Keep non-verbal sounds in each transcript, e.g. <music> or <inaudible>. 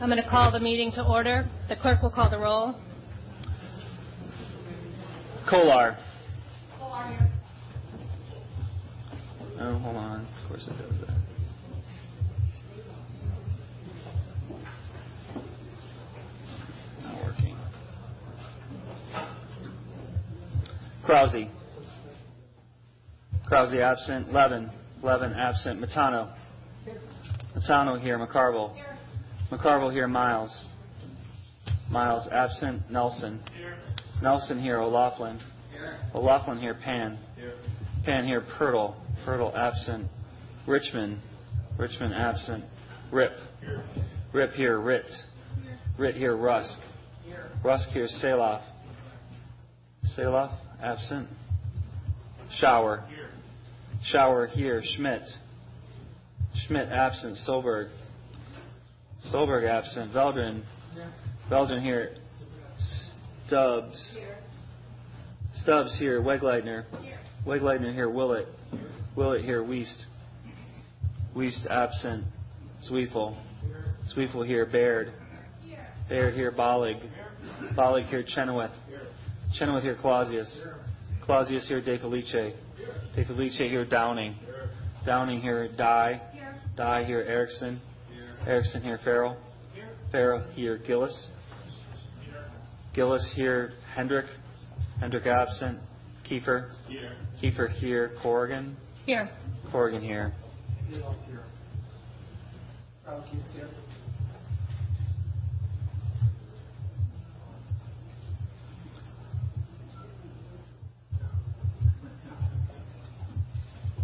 I'm going to call the meeting to order. The clerk will call the roll. Kolar. Kolar here. Oh, hold on. Of course it does that. Not working. Krause. Krause absent. Levin. Levin absent. Matano. Matano here. McCarville. McCarville here. Miles. Miles absent. Nelson. Here. Nelson here. O'Laughlin. O'Laughlin here. Pan. Here. Pan here. Pertl. Pertl absent. Richmond. Richmond absent. Ripp. Here. Ripp here. Ritt. Ritt here. Rusk. Here. Rusk here. Salov. Salov absent. Schauer. Here. Schauer here. Schmidt. Schmidt absent. Solberg. Solberg absent. Veldren. Veldren here. Stubbs. Here. Stubbs here. Wegleitner. Wegleitner here. Willett. Willett here. Wuest. Wuest absent. Zweifel. Zweifel here. Bayrd. Bayrd here. Bollig. Bollig here. Chenoweth. Here. Chenoweth here. Clausius. Clausius here. De Felice. De Felice here. Downing. Downing here. Dye. Die here. Erickson. Erickson here. Ferrell. Here. Ferrell here. Gillis. Gillis here. Hendrick. Hendrick absent. Kiefer. Here. Kiefer here. Corrigan. Here. Corrigan here.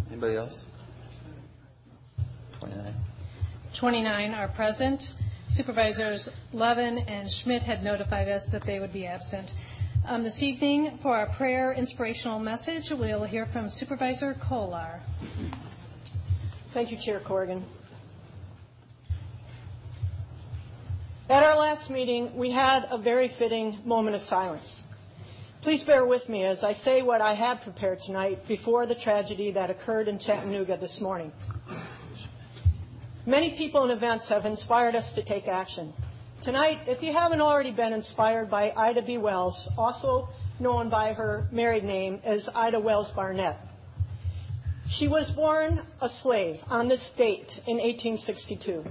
Anybody else? 29. 29 are present. Supervisors Levin and Schmidt had notified us that they would be absent. Um, this evening, for our prayer inspirational message, we'll hear from Supervisor Kolar. Thank you, Chair Corrigan. At our last meeting, we had a very fitting moment of silence. Please bear with me as I say what I had prepared tonight before the tragedy that occurred in Chattanooga this morning. Many people and events have inspired us to take action. Tonight, if you haven't already been inspired by Ida B. Wells, also known by her married name as Ida Wells Barnett. She was born a slave on this date in 1862,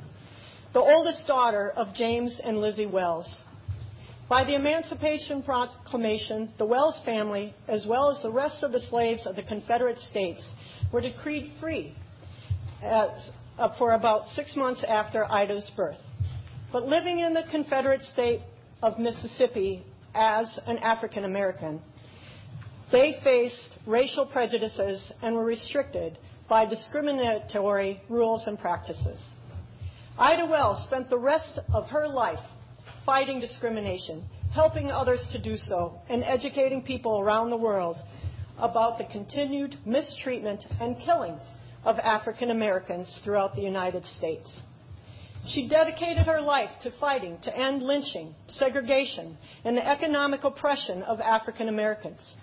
the oldest daughter of James and Lizzie Wells. By the Emancipation Proclamation, the Wells family, as well as the rest of the slaves of the Confederate States, were decreed free as, Uh, for about six months after Ida's birth. But living in the Confederate state of Mississippi as an African American, they faced racial prejudices and were restricted by discriminatory rules and practices. Ida Wells spent the rest of her life fighting discrimination, helping others to do so, and educating people around the world about the continued mistreatment and killing of African Americans throughout the United States. She dedicated her life to fighting to end lynching, segregation, and the economic oppression of African Americans.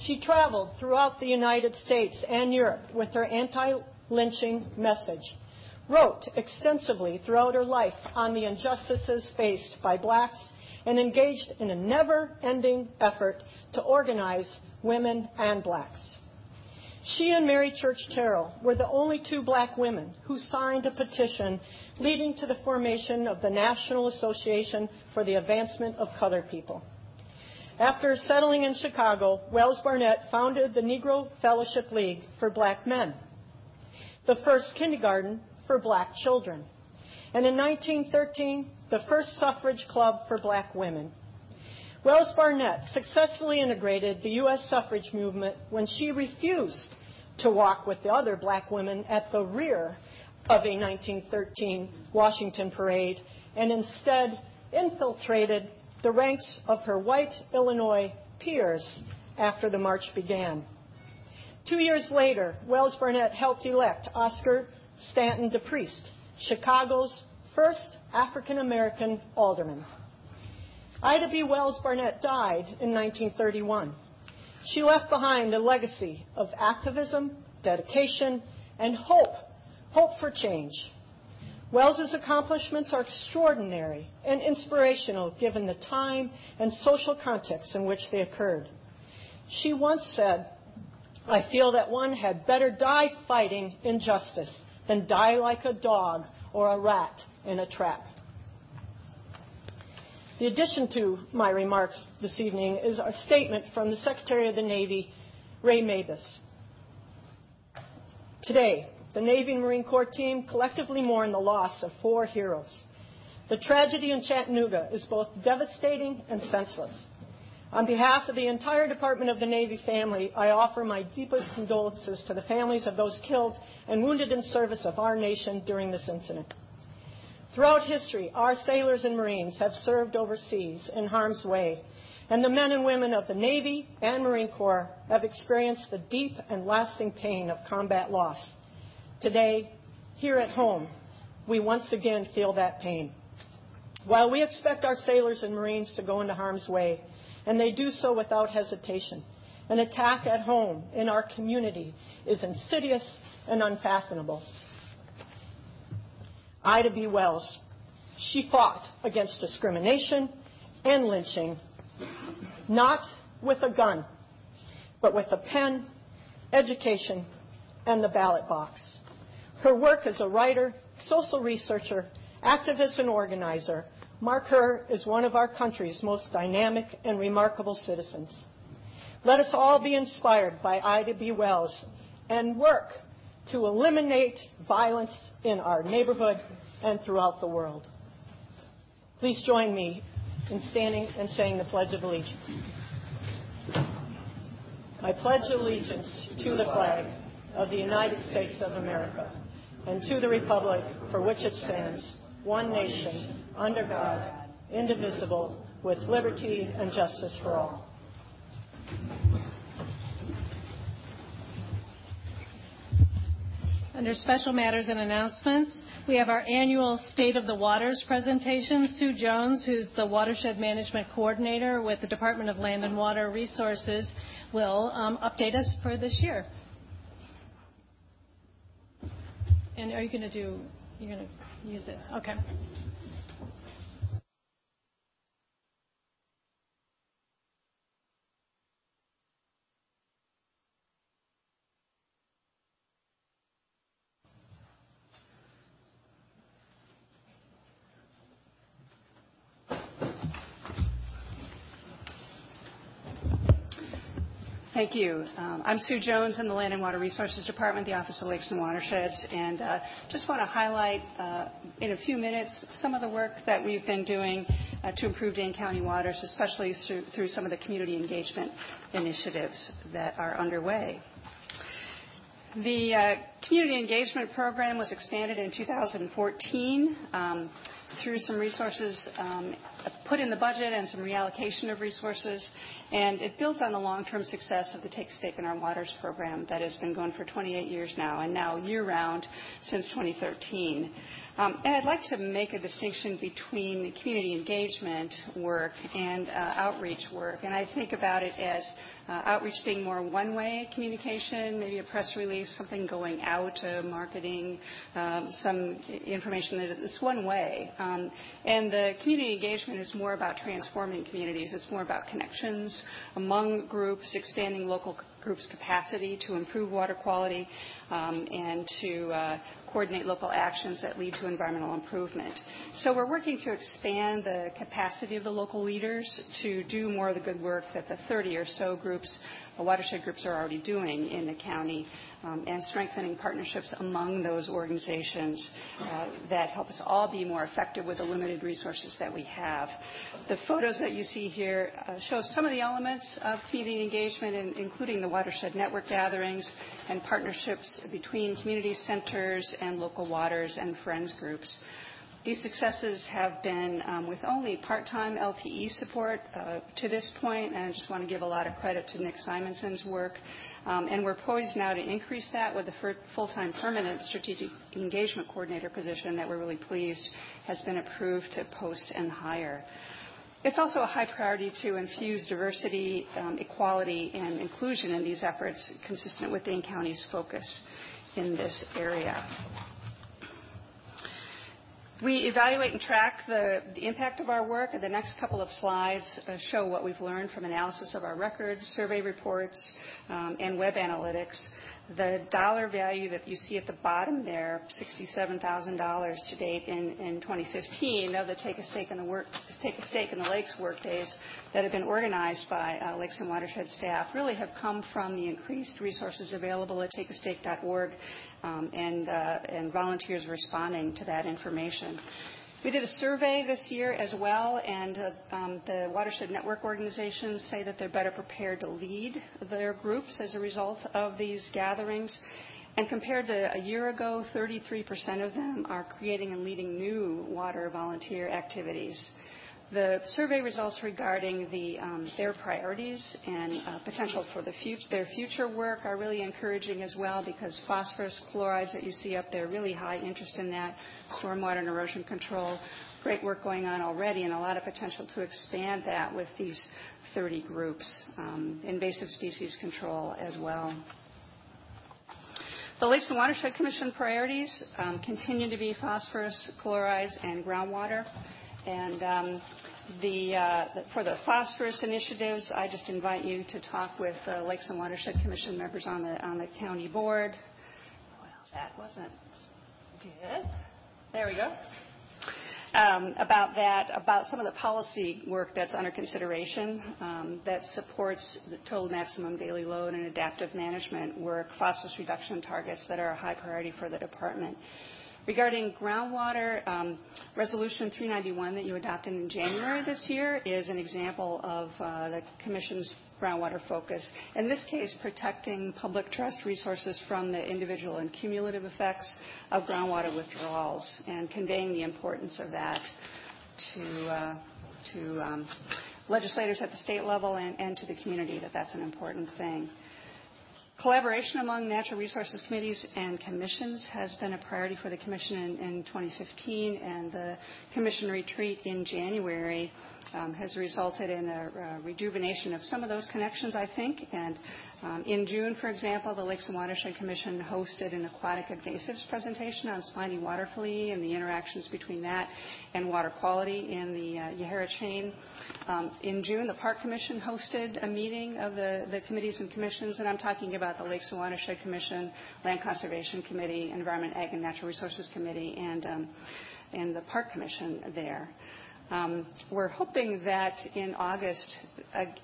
She traveled throughout the United States and Europe with her anti lynching message, wrote extensively throughout her life on the injustices faced by blacks, and engaged in a never ending effort to organize women and blacks. She and Mary Church Terrell were the only two black women who signed a petition leading to the formation of the National Association for the Advancement of Colored People. After settling in Chicago, Wells Barnett founded the Negro Fellowship League for Black Men, the first kindergarten for black children, and in 1913, the first suffrage club for black women. Wells Barnett successfully integrated the U.S. suffrage movement when she refused to walk with the other black women at the rear of a 1913 Washington parade and instead infiltrated the ranks of her white Illinois peers after the march began. Two years later, Wells Barnett helped elect Oscar Stanton DePriest, Chicago's first African American alderman. Ida B. Wells Barnett died in 1931. She left behind a legacy of activism, dedication, and hope, hope for change. Wells's accomplishments are extraordinary and inspirational given the time and social context in which they occurred. She once said, I feel that one had better die fighting injustice than die like a dog or a rat in a trap. The addition to my remarks this evening is a statement from the Secretary of the Navy, Ray Mabus. Today, the Navy and Marine Corps team collectively mourn the loss of four heroes. The tragedy in Chattanooga is both devastating and senseless. On behalf of the entire Department of the Navy family, I offer my deepest condolences to the families of those killed and wounded in service of our nation during this incident. Throughout history, our sailors and Marines have served overseas in harm's way, and the men and women of the Navy and Marine Corps have experienced the deep and lasting pain of combat loss. Today, here at home, we once again feel that pain. While we expect our sailors and Marines to go into harm's way, and they do so without hesitation, an attack at home in our community is insidious and unfathomable. Ida B. Wells. She fought against discrimination and lynching, not with a gun, but with a pen, education, and the ballot box. Her work as a writer, social researcher, activist, and organizer mark her as one of our country's most dynamic and remarkable citizens. Let us all be inspired by Ida B. Wells and work to eliminate violence in our neighborhood and throughout the world. Please join me in standing and saying the Pledge of Allegiance. I pledge allegiance to the flag of the United States of America and to the republic for which it stands, one nation, under God, indivisible, with liberty and justice for all. Under special matters and announcements, we have our annual State of the Waters presentation. Sue Jones, who's the Watershed Management Coordinator with the Department of Land and Water Resources, will um, update us for this year. And are you going to do, you're going to use this? Okay. Thank you. Um, I'm Sue Jones in the Land and Water Resources Department, the Office of Lakes and Watersheds, and uh, just want to highlight uh, in a few minutes some of the work that we've been doing uh, to improve Dane County waters, especially through, through some of the community engagement initiatives that are underway. The uh, community engagement program was expanded in 2014 um, through some resources um, put in the budget and some reallocation of resources. And it builds on the long-term success of the Take a Stake in Our Waters program that has been going for 28 years now and now year-round since 2013. Um, and I'd like to make a distinction between community engagement work and uh, outreach work. And I think about it as uh, outreach being more one-way communication, maybe a press release, something going out, uh, marketing, um, some information that it's one way. Um, and the community engagement is more about transforming communities. It's more about connections among groups, expanding local groups' capacity to improve water quality, um, and to uh, coordinate local actions that lead to environmental improvement. So we're working to expand the capacity of the local leaders to do more of the good work that the 30 or so groups, watershed groups, are already doing in the county um, and strengthening partnerships among those organizations uh, that help us all be more effective with the limited resources that we have. The photos that you see here uh, show some of the elements of community engagement, including the watershed network gatherings and partnerships between community centers and local waters and friends groups. These successes have been um, with only part-time LTE support uh, to this point, and I just want to give a lot of credit to Nick Simonson's work um, and we're poised now to increase that with the full-time permanent strategic engagement coordinator position that we're really pleased has been approved to post and hire. It's also a high priority to infuse diversity, um, equality, and inclusion in these efforts consistent with Dane County's focus in this area. We evaluate and track the impact of our work, and the next couple of slides uh, show what we've learned from analysis of our records, survey reports, um, and web analytics. The dollar value that you see at the bottom there, $67,000 to date in 2015, of the Take a Stake in the Lakes workdays that have been organized by uh, Lakes and Watershed staff really have come from the increased resources available at takeastake.org um, uh, and volunteers responding to that information. We did a survey this year as well, and uh, um, the Watershed Network organizations say that they're better prepared to lead their groups as a result of these gatherings. And compared to a year ago, 33% of them are creating and leading new water volunteer activities. The survey results regarding um, their priorities and uh, potential for their future work are really encouraging as well because phosphorus chlorides that you see up there, really high interest in that. Stormwater and erosion control, great work going on already and a lot of potential to expand that with these 30 groups. Um, invasive species control as well. The Lakes and Watershed Commission priorities um, continue to be phosphorus, chlorides, and groundwater. And um, uh, for the phosphorus initiatives, I just invite you to talk with uh, Lakes and Watershed Commission members on the county board. Well, that wasn't good. There we go. Um, about that, about some of the policy work that's under consideration um, that supports the total maximum daily load and adaptive management work, phosphorus reduction targets that are a high priority for the department. Regarding groundwater, um, Resolution 391 that you adopted in January this year is an example of uh, the commission's groundwater focus. In this case, protecting public trust resources from the individual and cumulative effects of groundwater withdrawals and conveying the importance of that to uh, um, legislators at the state level and to the community, that that's an important thing. Collaboration among natural resources committees and commissions has been a priority for the commission in 2015, and the commission retreat in January Um, has resulted in a rejuvenation of some of those connections, I think. And um in June, for example, the Lakes and Watershed Commission hosted an aquatic invasives presentation on spiny water flea and the interactions between that and water quality in the uh, Yahara chain. Um, in June, the Park Commission hosted a meeting of the committees and commissions, and I'm talking about the Lakes and Watershed Commission, Land Conservation Committee, Environment, Ag, and Natural Resources Committee, and um, the Park Commission there. Um, we're hoping that in August,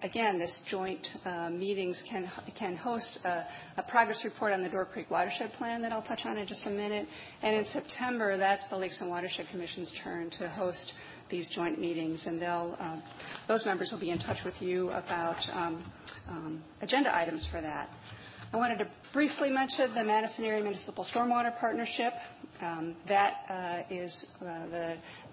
again, this joint uh, meetings can host a progress report on the Door Creek Watershed Plan that I'll touch on in just a minute. And in September, that's the Lakes and Watershed Commission's turn to host these joint meetings, and um, those members will be in touch with you about um, agenda items for that. I wanted to briefly mention the Madison Area Municipal Stormwater Partnership. Um, that uh, is uh,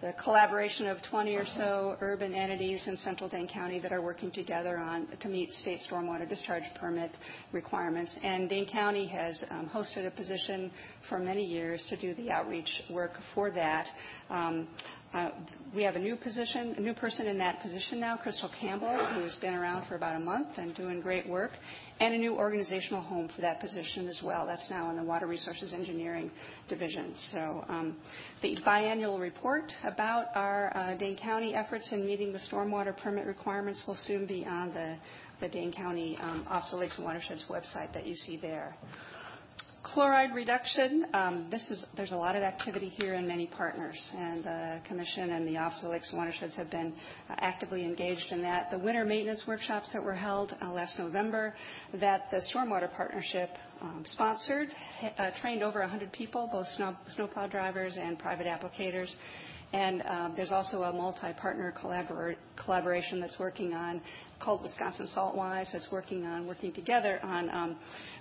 the collaboration of 20 or so urban entities in central Dane County that are working together to meet state stormwater discharge permit requirements. And Dane County has um, hosted a position for many years to do the outreach work for that. Um, Uh, we have a new position, a new person in that position now, Crystal Campbell, who's been around for about a month and doing great work, and a new organizational home for that position as well. That's now in the Water Resources Engineering division. So um the biannual report about our uh, Dane County efforts in meeting the stormwater permit requirements will soon be on the Dane County um, Office of Lakes and Watersheds website that you see there. Chloride reduction. Um, there's a lot of activity here and many partners, and the commission and the Office of Lakes and Watersheds have been uh, actively engaged in that. The winter maintenance workshops that were held uh, last November that the Stormwater Partnership um, sponsored uh, trained over 100 people, both snowplow drivers and private applicators. Uh, there's also a multi-partner collaboration that's working on, called Wisconsin SaltWise, that's working on working together on um,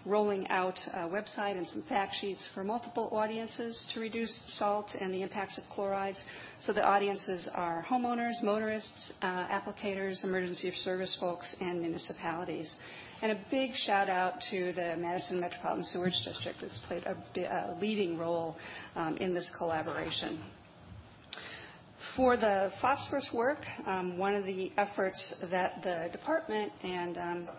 rolling out a website and some fact sheets for multiple audiences to reduce salt and the impacts of chlorides. So the audiences are homeowners, motorists, uh, applicators, emergency service folks, and municipalities. And a big shout-out to the Madison Metropolitan Sewerage District that's played a leading role um, in this collaboration. For the phosphorus work, one of the efforts that the department and uh,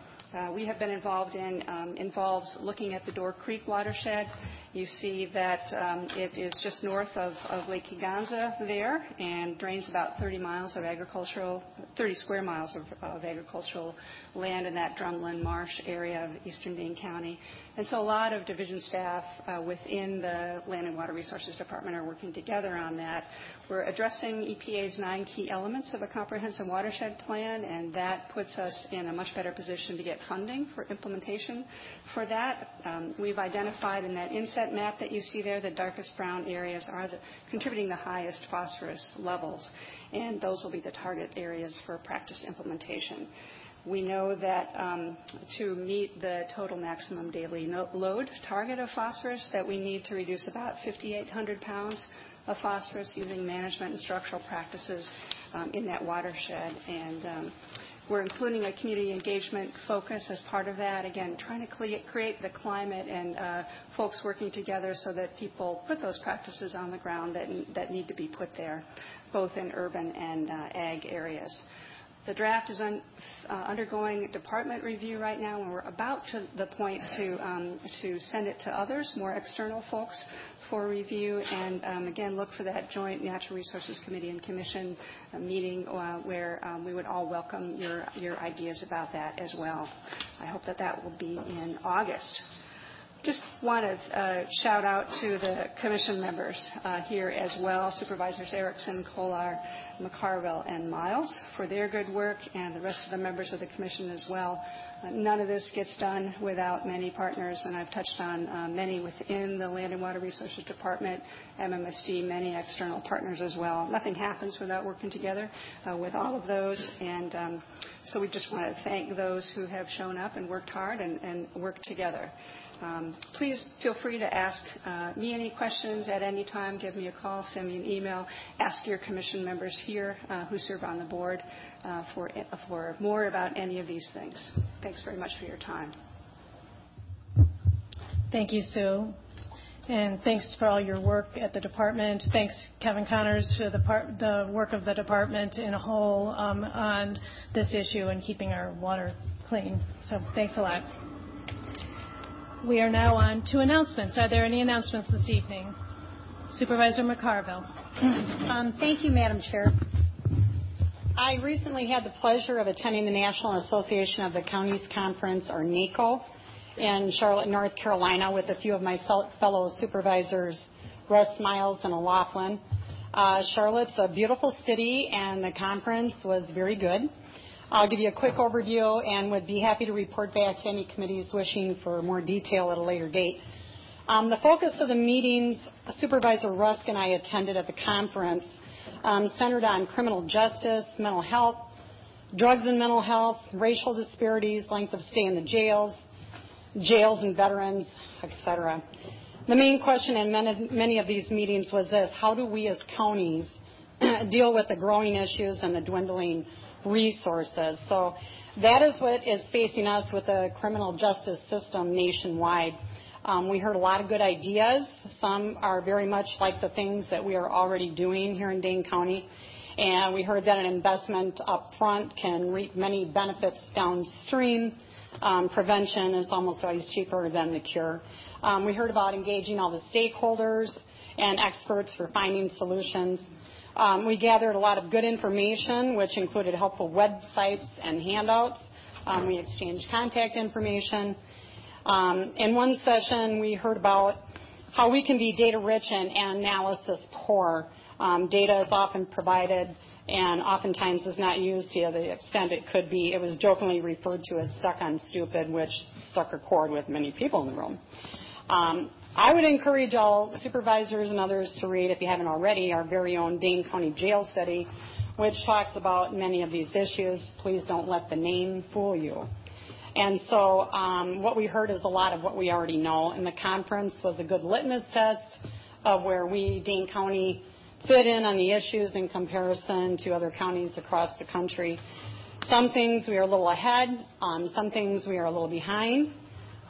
we have been involved in um, involves looking at the Door Creek watershed. You see that um, it is just north of, of Lake Kegonsa there and drains about 30 miles of agricultural, 30 square miles of, of agricultural land in that Drumlin Marsh area of eastern Dane County. And so a lot of division staff uh, within the Land and Water Resources Department are working together on that. We're addressing EPA's nine key elements of a comprehensive watershed plan, and that puts us in a much better position to get funding for implementation for that. Um, we've identified in that inset map that you see there, the darkest brown areas are the, contributing the highest phosphorus levels, and those will be the target areas for practice implementation. We know that um, to meet the total maximum daily load target of phosphorus, that we need to reduce about 5,800 pounds of phosphorus using management and structural practices um, in that watershed. And um, we're including a community engagement focus as part of that. Again, trying to create the climate and uh, folks working together so that people put those practices on the ground that, that need to be put there, both in urban and uh, ag areas. The draft is uh, undergoing department review right now, and we're about to the point to um, to send it to others, more external folks, for review. And um, again, look for that joint Natural Resources Committee and Commission uh, meeting uh, where um, we would all welcome your your ideas about that as well. I hope that that will be in August. Just want to uh, shout out to the commission members uh, here as well, Supervisors Erickson, Kolar, McCarville, and Miles, for their good work, and the rest of the members of the commission as well. Uh, none of this gets done without many partners, and I've touched on many within the Land and Water Resources Department, MMSD, many external partners as well. Nothing happens without working together with all of those, and um, so we just want to thank those who have shown up and worked hard and worked together. Um, please feel free to ask uh, me any questions at any time. Give me a call, send me an email. Ask your commission members here uh, who serve on the board uh, for, for more about any of these things. Thanks very much for your time. Thank you, Sue. And thanks for all your work at the department. Thanks, Kevin Connors, for the, part, the work of the department in a whole um, on this issue and keeping our water clean. So thanks a lot. We are now on to announcements. Are there any announcements this evening? Supervisor McCarville. Um, thank you, Madam Chair. I recently had the pleasure of attending the National Association of the Counties Conference, or NACO, in Charlotte, North Carolina, with a few of my fellow supervisors, Rusk Miles and O'Laughlin. Uh, Charlotte's a beautiful city, and the conference was very good. I'll give you a quick overview and would be happy to report back to any committees wishing for more detail at a later date. Um, the focus of the meetings Supervisor Rusk and I attended at the conference um, centered on criminal justice, mental health, drugs and mental health, racial disparities, length of stay in the jails, jails and veterans, etc. The main question in many of these meetings was this: How do we as counties <clears throat> deal with the growing issues and the dwindling resources. So that is what is facing us with the criminal justice system nationwide. Um, we heard a lot of good ideas. Some are very much like the things that we are already doing here in Dane County. And we heard that an investment up front can reap many benefits downstream. Um, prevention is almost always cheaper than the cure. Um, we heard about engaging all the stakeholders and experts for finding solutions. Um, we gathered a lot of good information, which included helpful websites and handouts. Um, we exchanged contact information. Um, in one session, we heard about how we can be data rich and analysis poor. Data is often provided and oftentimes is not used to the extent it could be. It was jokingly referred to as stuck on stupid, which struck a chord with many people in the room. I would encourage all supervisors and others to read, if you haven't already, our very own Dane County Jail Study, which talks about many of these issues. Please don't let the name fool you. And so um, what we heard is a lot of what we already know, and the conference was a good litmus test of where we, Dane County, fit in on the issues in comparison to other counties across the country. Some things we are a little ahead, um, some things we are a little behind.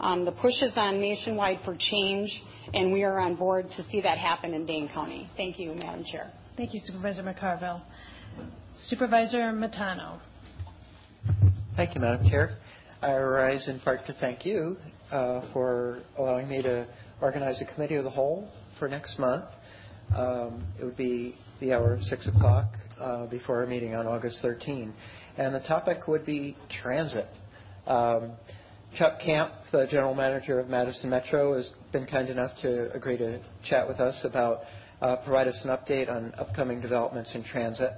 Um, the push is on nationwide for change, and we are on board to see that happen in Dane County. Thank you, Madam Chair. Thank you, Supervisor McCarville. Supervisor Matano. Thank you, Madam Chair. I rise in part to thank you uh, for allowing me to organize a committee of the whole for next month. Um, it would be the hour of 6 o'clock uh, before our meeting on August 13. And the topic would be transit. Um, Chuck Kamp, the general manager of Madison Metro, has been kind enough to agree to chat with us about uh, provide us an update on upcoming developments in transit.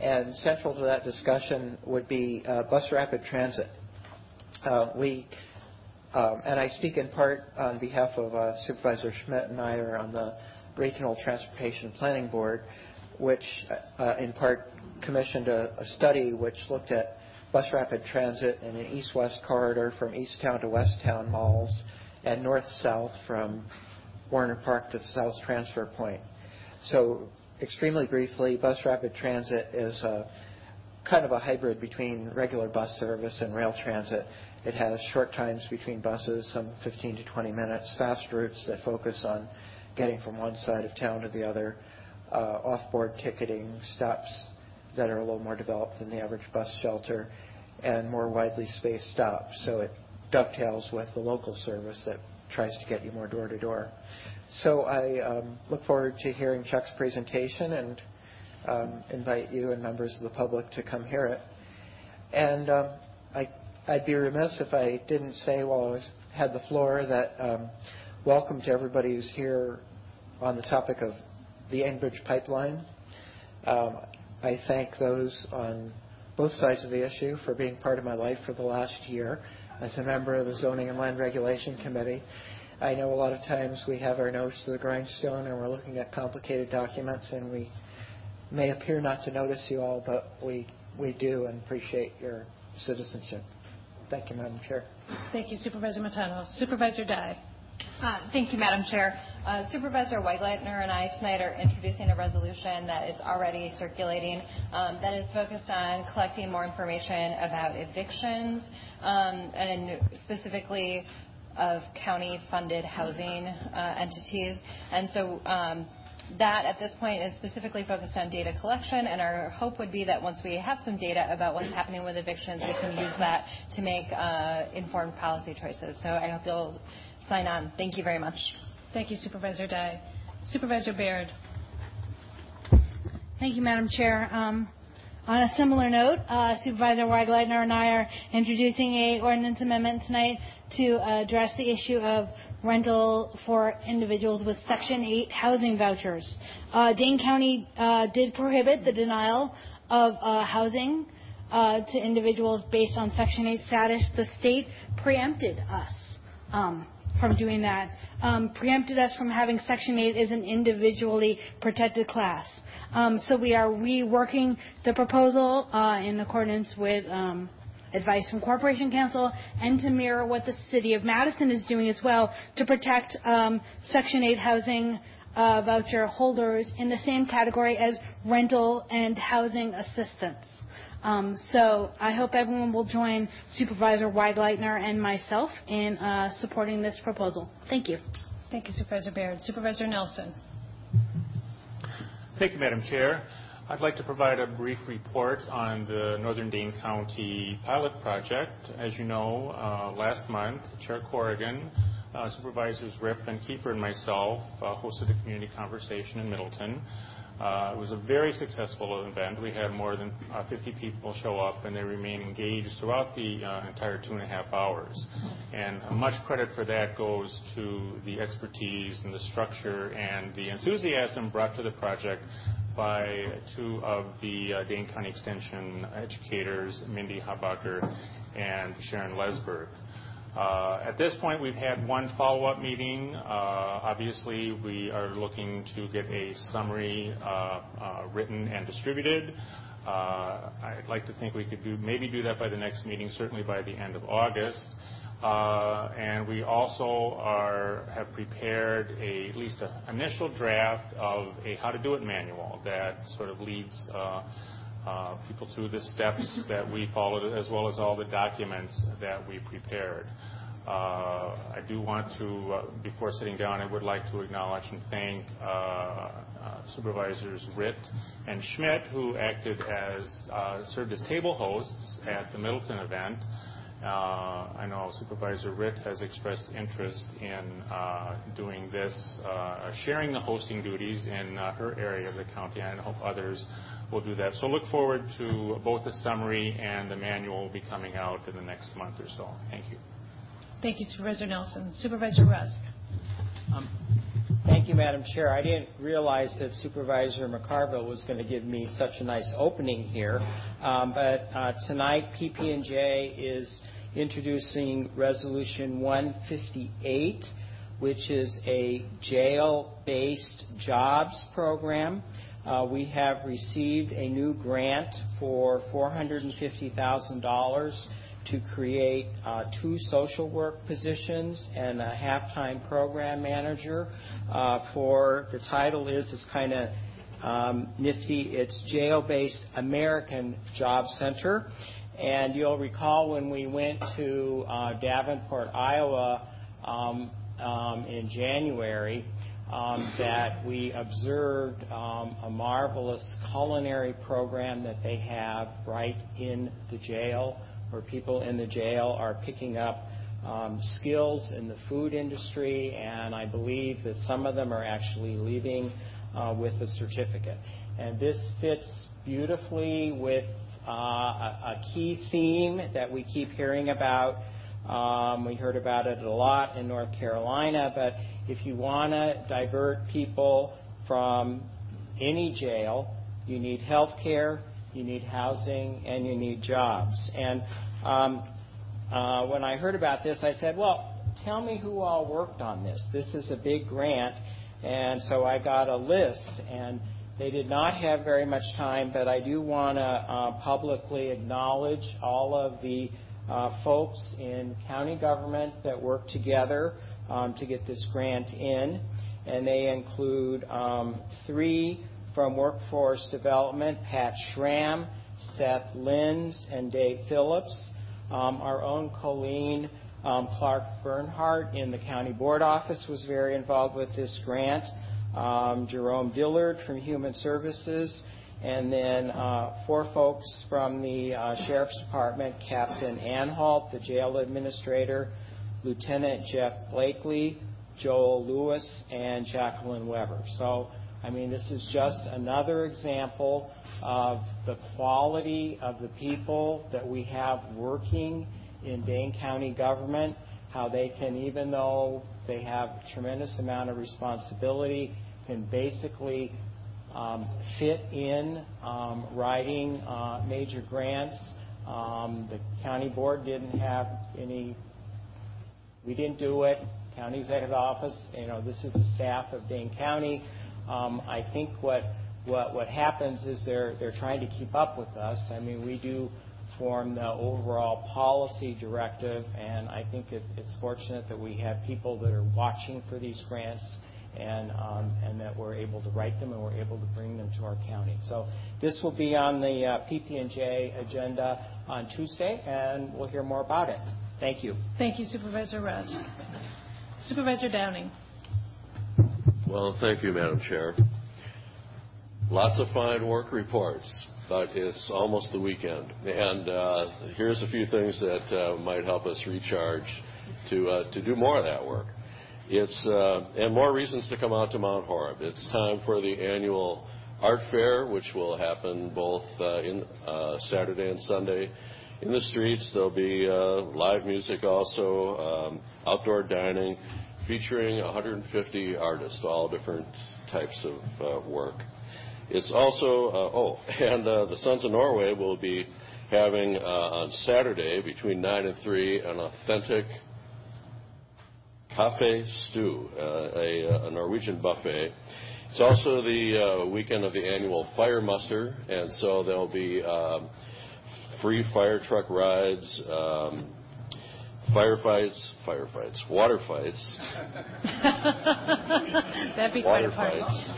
And central to that discussion would be uh, bus rapid transit. Uh, we, um, and I speak in part on behalf of uh, Supervisor Schmidt and I are on the Regional Transportation Planning Board, which uh, in part commissioned a, a study which looked at bus rapid transit in an east-west corridor from East Town to West Town malls and north-south from Warner Park to the South Transfer Point. So extremely briefly, bus rapid transit is a kind of a hybrid between regular bus service and rail transit. It has short times between buses, some 15 to 20 minutes, fast routes that focus on getting from one side of town to the other, uh, off-board ticketing, stops that are a little more developed than the average bus shelter, and more widely spaced stops. So it dovetails with the local service that tries to get you more door to door. So I um, look forward to hearing Chuck's presentation and um, invite you and members of the public to come hear it. And um, I, I'd be remiss if I didn't say while I was, had the floor that um, welcome to everybody who's here on the topic of the Enbridge pipeline. Um, I thank those on both sides of the issue for being part of my life for the last year as a member of the Zoning and Land Regulation Committee. I know a lot of times we have our nose to the grindstone and we're looking at complicated documents and we may appear not to notice you all, but we, we do and appreciate your citizenship. Thank you, Madam Chair. Thank you, Supervisor Matano. Supervisor Dye. Uh, thank you, Madam Chair. Uh, Supervisor Wegleitner and I tonight are introducing a resolution that is already circulating um, that is focused on collecting more information about evictions um, and specifically of county-funded housing uh, entities. And so um, that at this point is specifically focused on data collection, and our hope would be that once we have some data about what's happening with evictions, we can use that to make informed policy choices. So I hope you'll sign on. Thank you very much. Thank you, Supervisor Dye. Supervisor Bayrd. Thank you, Madam Chair. Um, on a similar note, uh, Supervisor Wegleitner and I are introducing a ordinance amendment tonight to address the issue of rental for individuals with Section 8 housing vouchers. Uh, Dane County uh, did prohibit the denial of uh, housing uh, to individuals based on Section 8 status. The state preempted us um, from doing that, um, preempted us from having Section 8 as an individually protected class. Um, so we are reworking the proposal uh, in accordance with um, advice from Corporation Counsel and to mirror what the City of Madison is doing as well to protect um, Section 8 housing uh, voucher holders in the same category as rental and housing assistance. Um, so I hope everyone will join Supervisor Wegleitner and myself in uh, supporting this proposal. Thank you. Thank you, Supervisor Bayrd. Supervisor Nelson. Thank you, Madam Chair. I'd like to provide a brief report on the Northern Dane County pilot project. As you know, uh, last month, Chair Corrigan, uh, Supervisors Rip and Kiefer and myself uh, hosted a community conversation in Middleton. Uh, it was a very successful event. We had more than uh, 50 people show up, and they remain engaged throughout the uh, entire two and a half hours. And much credit for that goes to the expertise and the structure and the enthusiasm brought to the project by two of the Dane County Extension educators, Mindy Habecker and Sharon Lezberg. Uh, at this point, we've had one follow-up meeting. Uh, obviously, we are looking to get a summary uh, written and distributed. I'd like to think we could maybe do that by the next meeting, certainly by the end of August. And we also have prepared at least an initial draft of a how to do it manual that sort of leads Uh, people through the steps <laughs> that we followed as well as all the documents that we prepared. Uh, I do want to, uh, before sitting down, I would like to acknowledge and thank uh, uh Supervisors Ritt and Schmidt, who acted as uh, served as table hosts at the Middleton event. I know Supervisor Ritt has expressed interest in doing this, sharing the hosting duties in her area of the county, and I hope others will do that. So look forward to both the summary and the manual will be coming out in the next month or so. Thank you. Thank you, Supervisor Nelson. Supervisor Rusk. Um, thank you, Madam Chair. I didn't realize that Supervisor McCarville was going to give me such a nice opening here. Um, but uh, tonight, PP&J is introducing Resolution 158, which is a jail-based jobs program. Uh, we have received a new grant for $450,000 to create uh, two social work positions and a half-time program manager. Uh for the title is it's kind of um, nifty. It's Jail-Based American Job Center. And you'll recall when we went to uh, Davenport, Iowa um, um, in January, Um, that we observed um, a marvelous culinary program that they have right in the jail, where people in the jail are picking up um, skills in the food industry, and I believe that some of them are actually leaving uh, with a certificate. And this fits beautifully with uh, a key theme that we keep hearing about. Um, we heard about it a lot in North Carolina, but if you want to divert people from any jail, you need healthcare, you need housing, and you need jobs. And um, uh, when I heard about this, I said, "Well, tell me who all worked on this. This is a big grant." And so I got a list, and they did not have very much time, but I do want to uh, publicly acknowledge all of the Uh, folks in county government that work together um, to get this grant in. And they include um, three from Workforce Development, Pat Schramm, Seth Lins, and Dave Phillips. Um, our own Colleen Clark-Bernhardt in the county board office was very involved with this grant. Jerome Dillard from Human Services, and then uh, four folks from the uh, Sheriff's Department, Captain Anhalt, the jail administrator, Lieutenant Jeff Blakely, Joel Lewis, and Jacqueline Weber. So, I mean, this is just another example of the quality of the people that we have working in Dane County government, how they can, even though they have a tremendous amount of responsibility, can basically Um, fit in um, writing uh, major grants. Um, the county board didn't have any. We didn't do it. County executive office. You know, this is the staff of Dane County. I think what happens is they're trying to keep up with us. I mean we do form the overall policy directive, and I think it's fortunate that we have people that are watching for these grants Um, and that we're able to write them, and we're able to bring them to our county. So this will be on the uh, PP&J agenda on Tuesday, and we'll hear more about it. Thank you. Thank you, Supervisor Rusk. Supervisor Downing. Well, thank you, Madam Chair. Lots of fine work reports, but it's almost the weekend. And uh here's a few things that uh, might help us recharge uh, to do more of that work. It's, uh, and more reasons to come out to Mount Horeb. It's time for the annual art fair, which will happen both uh, in uh, Saturday and Sunday in the streets. There'll be live music also, um, outdoor dining, featuring 150 artists, all different types of work. It's also uh oh <laughs> and uh the Sons of Norway will be having, on Saturday between 9:00 and 3:00, an authentic cafe stew, uh, uh, a Norwegian buffet. It's also the uh, weekend of the annual fire muster, and so there'll be um, free fire truck rides, um, firefights, water fights. <laughs> That'd be quite a party. Water fights.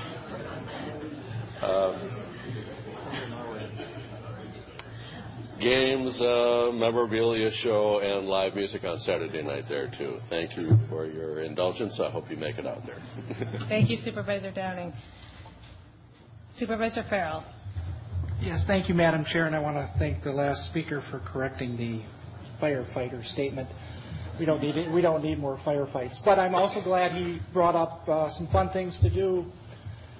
Um, Games, memorabilia show, and live music on Saturday night there, too. Thank you for your indulgence. I hope you make it out there. <laughs> Thank you, Supervisor Downing. Supervisor Ferrell. Yes. Thank you, Madam Chair, and I want to thank the last speaker for correcting the firefighter statement. We don't need it. We don't need more firefights. But I'm also glad he brought up uh, some fun things to do.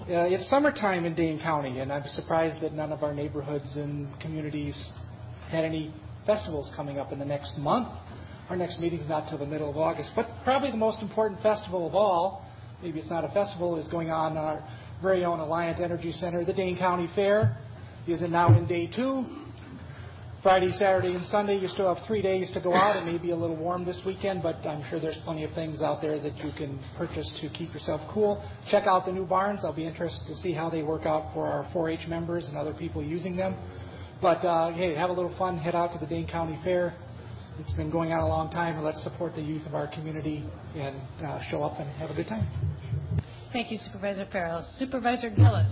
Uh, it's summertime in Dane County, and I'm surprised that none of our neighborhoods and communities had any festivals coming up in the next month. Our next meeting's not till the middle of August. But probably the most important festival of all, maybe it's not a festival, is going on in our very own Alliant Energy Center, the Dane County Fair. Is now in day two. Friday, Saturday, and Sunday, you still have three days to go out. It may be a little warm this weekend, but I'm sure there's plenty of things out there that you can purchase to keep yourself cool. Check out the new barns. I'll be interested to see how they work out for our 4-H members and other people using them. But uh, hey, have a little fun. Head out to the Dane County Fair. It's been going on a long time, and let's support the youth of our community and uh, show up and have a good time. Thank you, Supervisor Ferrell. Supervisor Gillis.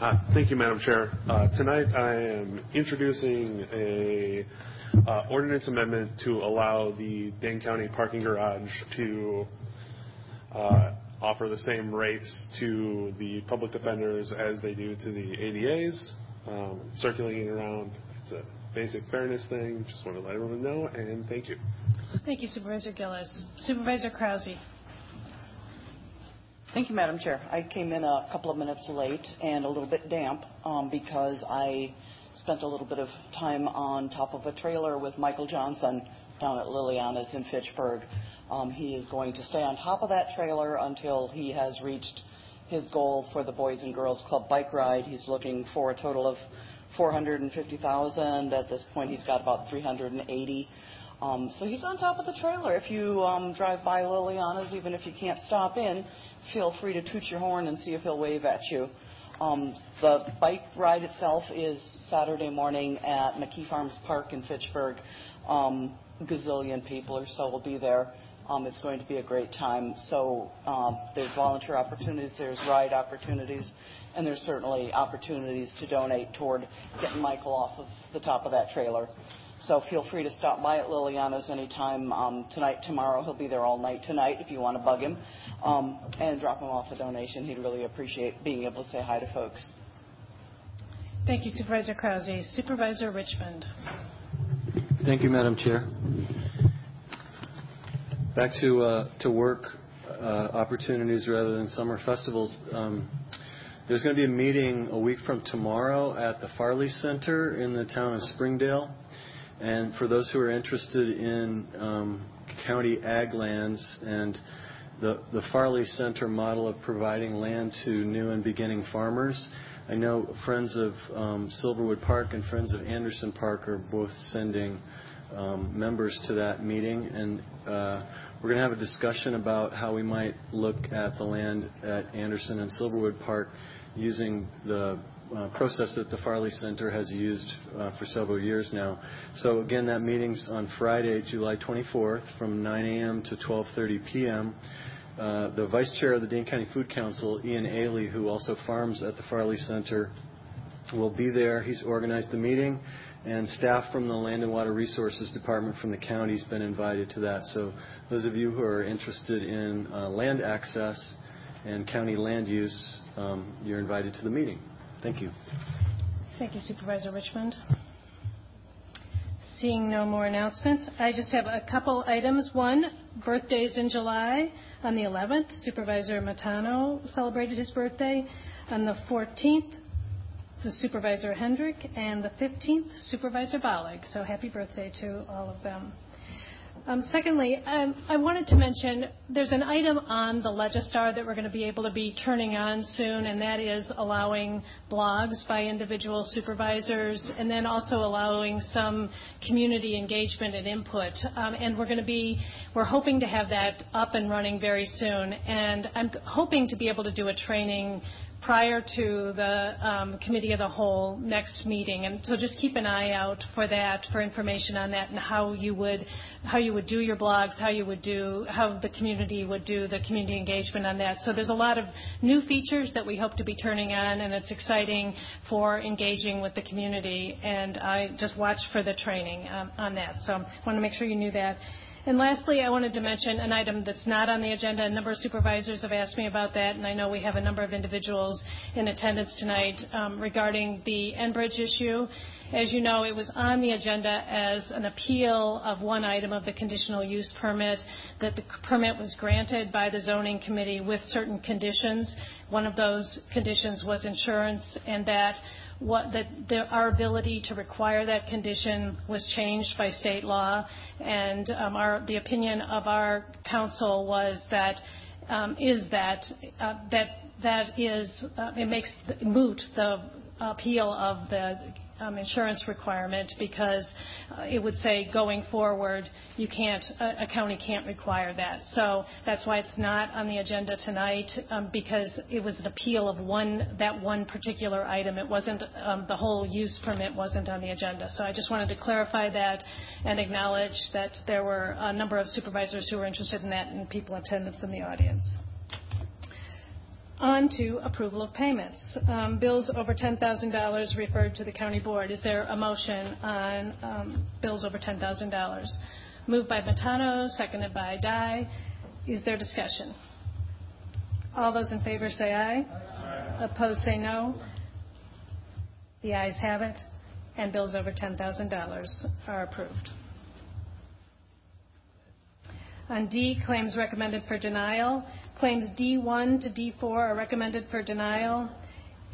Uh, thank you, Madam Chair. Uh, tonight I am introducing a uh, ordinance amendment to allow the Dane County parking garage to uh, offer the same rates to the public defenders as they do to the ADAs. Um, circulating around, it's a basic fairness thing. Just want to let everyone know, and thank you. Thank you, Supervisor Gillis. Supervisor Krause. Thank you, Madam Chair. I came in a couple of minutes late and a little bit damp um, because I spent a little bit of time on top of a trailer with Michael Johnson down at Liliana's in Fitchburg. Um, he is going to stay on top of that trailer until he has reached his goal for the Boys and Girls Club bike ride. He's looking for a total of 450,000. At this point, he's got about 380. Um, so he's on top of the trailer. If you um, drive by Liliana's, even if you can't stop in, feel free to toot your horn and see if he'll wave at you. Um, the bike ride itself is Saturday morning at McKee Farms Park in Fitchburg. Um, gazillion people or so will be there. Um, it's going to be a great time. So um, there's volunteer opportunities, there's ride opportunities, and there's certainly opportunities to donate toward getting Michael off of the top of that trailer. So feel free to stop by at Liliana's anytime um, tonight, tomorrow. He'll be there all night tonight if you want to bug him um, and drop him off a donation. He'd really appreciate being able to say hi to folks. Thank you, Supervisor Krause. Supervisor Richmond. Thank you, Madam Chair. Back to uh, to work uh, opportunities rather than summer festivals. Um, there's going to be a meeting a week from tomorrow at the Farley Center in the town of Springdale. And for those who are interested in um, county ag lands and the, the Farley Center model of providing land to new and beginning farmers, I know Friends of um, Silverwood Park and Friends of Anderson Park are both sending members to that meeting, and uh, we're going to have a discussion about how we might look at the land at Anderson and Silverwood Park using the uh, process that the Farley Center has used uh, for several years now. So again, that meeting's on Friday, July 24th from 9 a.m. to 12.30 p.m. The Vice Chair of the Dane County Food Council, Ian Ailey, who also farms at the Farley Center, will be there. He's organized the meeting, and staff from the Land and Water Resources Department from the county has been invited to that. So those of you who are interested in uh, land access and county land use, um, you're invited to the meeting. Thank you. Thank you, Supervisor Richmond. Seeing no more announcements, I just have a couple items. One, birthdays in July. On the 11th, Supervisor Matano celebrated his birthday. On the 14th, the Supervisor Hendrick, and the 15th, Supervisor Bollig. So happy birthday to all of them. Um, secondly, um, I wanted to mention there's an item on the Legistar that we're going to be able to be turning on soon, and that is allowing blogs by individual supervisors and then also allowing some community engagement and input. Um, and we're going to be, we're hoping to have that up and running very soon. And I'm hoping to be able to do a training prior to the um, committee of the whole next meeting. And so just keep an eye out for that, for information on that and how you would how you would do your blogs, how you would do how the community would do the community engagement on that. So there's a lot of new features that we hope to be turning on, and it's exciting for engaging with the community. And I just watch for the training um, on that. So I want to make sure you knew that. And Lastly, I wanted to mention an item that's not on the agenda. A number of supervisors have asked me about that, and I know we have a number of individuals in attendance tonight um, regarding the Enbridge issue. As you know, it was on the agenda as an appeal of one item of the conditional use permit, that the permit was granted by the zoning committee with certain conditions. One of those conditions was insurance, and that our ability to require that condition was changed by state law. And um, the opinion of our council um, is that uh, uh, it makes moot the appeal of the insurance requirement because it would say, going forward, you can't uh a county can't require that. So that's why it's not on the agenda tonight, because it was an appeal of one that one particular item. It wasn't um the whole use permit wasn't on the agenda. So I just wanted to clarify that and acknowledge that there were a number of supervisors who were interested in that and people attendance in the audience. On to approval of payments. Um, bills over $10,000 referred to the county board. Is there a motion on um, bills over $10,000? Moved by Matano, seconded by Dye. Is there discussion? All those in favor say aye. Aye. Opposed say no. The ayes have it, and bills over $10,000 are approved. On D, claims recommended for denial. Claims D1 to D4 are recommended for denial.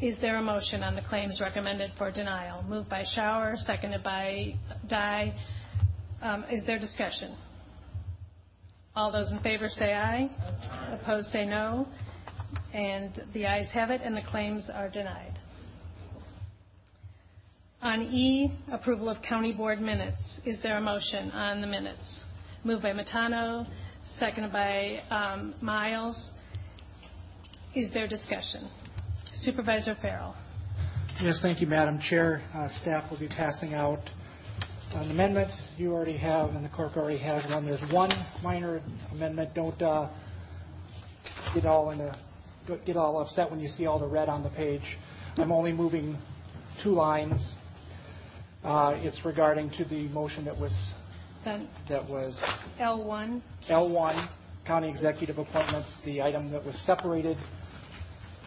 Is there a motion on the claims recommended for denial? Moved by Schauer, seconded by Dye. Um, is there discussion? All those in favor say aye. Aye. Opposed say no. And the ayes have it, and the claims are denied. On E, approval of county board minutes. Is there a motion on the minutes? Moved by Matano, seconded by um, Miles. Is there discussion? Supervisor Ferrell. Yes. Thank you, Madam Chair. Uh, staff will be passing out an amendment you already have, and the clerk already has one. There's one minor amendment. Don't uh, get all upset when you see all the red on the page. I'm only moving two lines. Uh, it's regarding to the motion that was. L1. L1, county executive appointments, the item that was separated.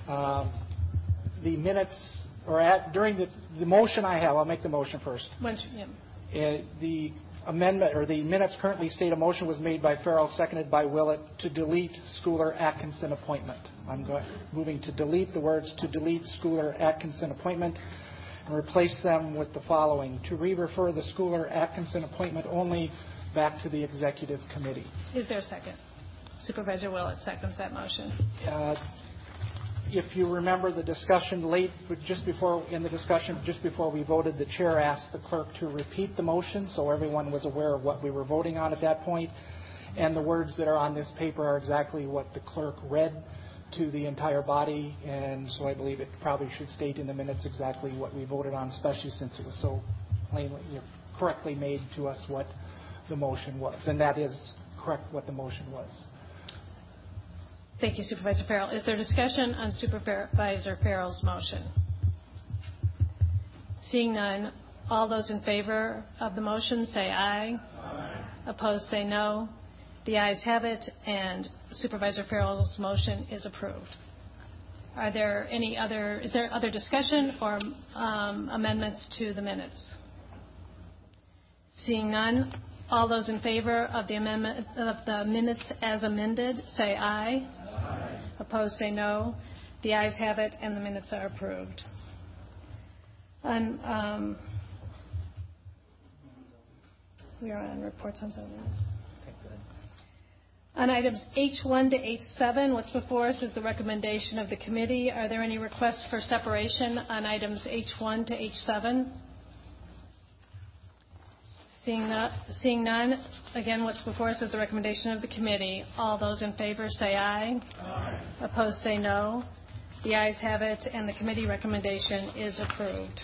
Um, the minutes, or at, during the, the motion I have, I'll make the motion first. Uh, the amendment, or the minutes currently state a motion was made by Ferrell, seconded by Willett, to delete Schooler-Atkinson appointment. I'm moving to delete the words, "To delete Schooler-Atkinson appointment," and replace them with the following: To re-refer the Schooler-Atkinson appointment only back to the executive committee. Is there a second? Supervisor Willett seconds that motion. Uh, if you remember the discussion late, just before in the discussion just before we voted, the chair asked the clerk to repeat the motion so everyone was aware of what we were voting on at that point. The words that are on this paper are exactly what the clerk read to the entire body. And so I believe it probably should state in the minutes exactly what we voted on, especially since it was so plainly correctly made to us what the motion was. And that is correct what the motion was. Thank you, Supervisor Ferrell. Is there discussion on Supervisor Ferrell's motion? Seeing none, all those in favor of the motion say aye. Aye. Opposed say no. The ayes have it, and Supervisor Ferrell's motion is approved. Are there any other, is there other discussion or um, amendments to the minutes? Seeing none, all those in favor of the amendment of the minutes as amended, say aye. Aye. Opposed say no. The ayes have it, and the minutes are approved. And um, We are on reports on zoning. Okay, good. On items H1 to H7, what's before us is the recommendation of the committee. Are there any requests for separation on items H1 to H7? Seeing none, again, what's before us is the recommendation of the committee. All those in favor say aye. Aye. Opposed say no. The ayes have it, and the committee recommendation is approved.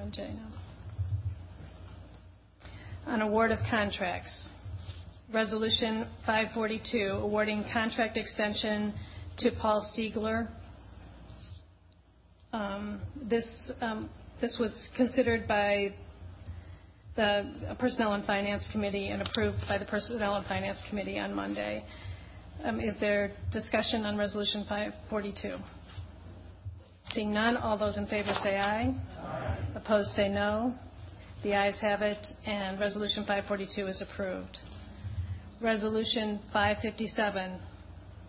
On J. On award of contracts. Resolution 542, awarding contract extension to Paul Stiegler. Um, um, this was considered by the Personnel and Finance Committee and approved by the Personnel and Finance Committee on Monday. Um, is there discussion on Resolution 542? Seeing none, all those in favor say aye. Opposed say no. The ayes have it, and Resolution 542 is approved. Resolution 557,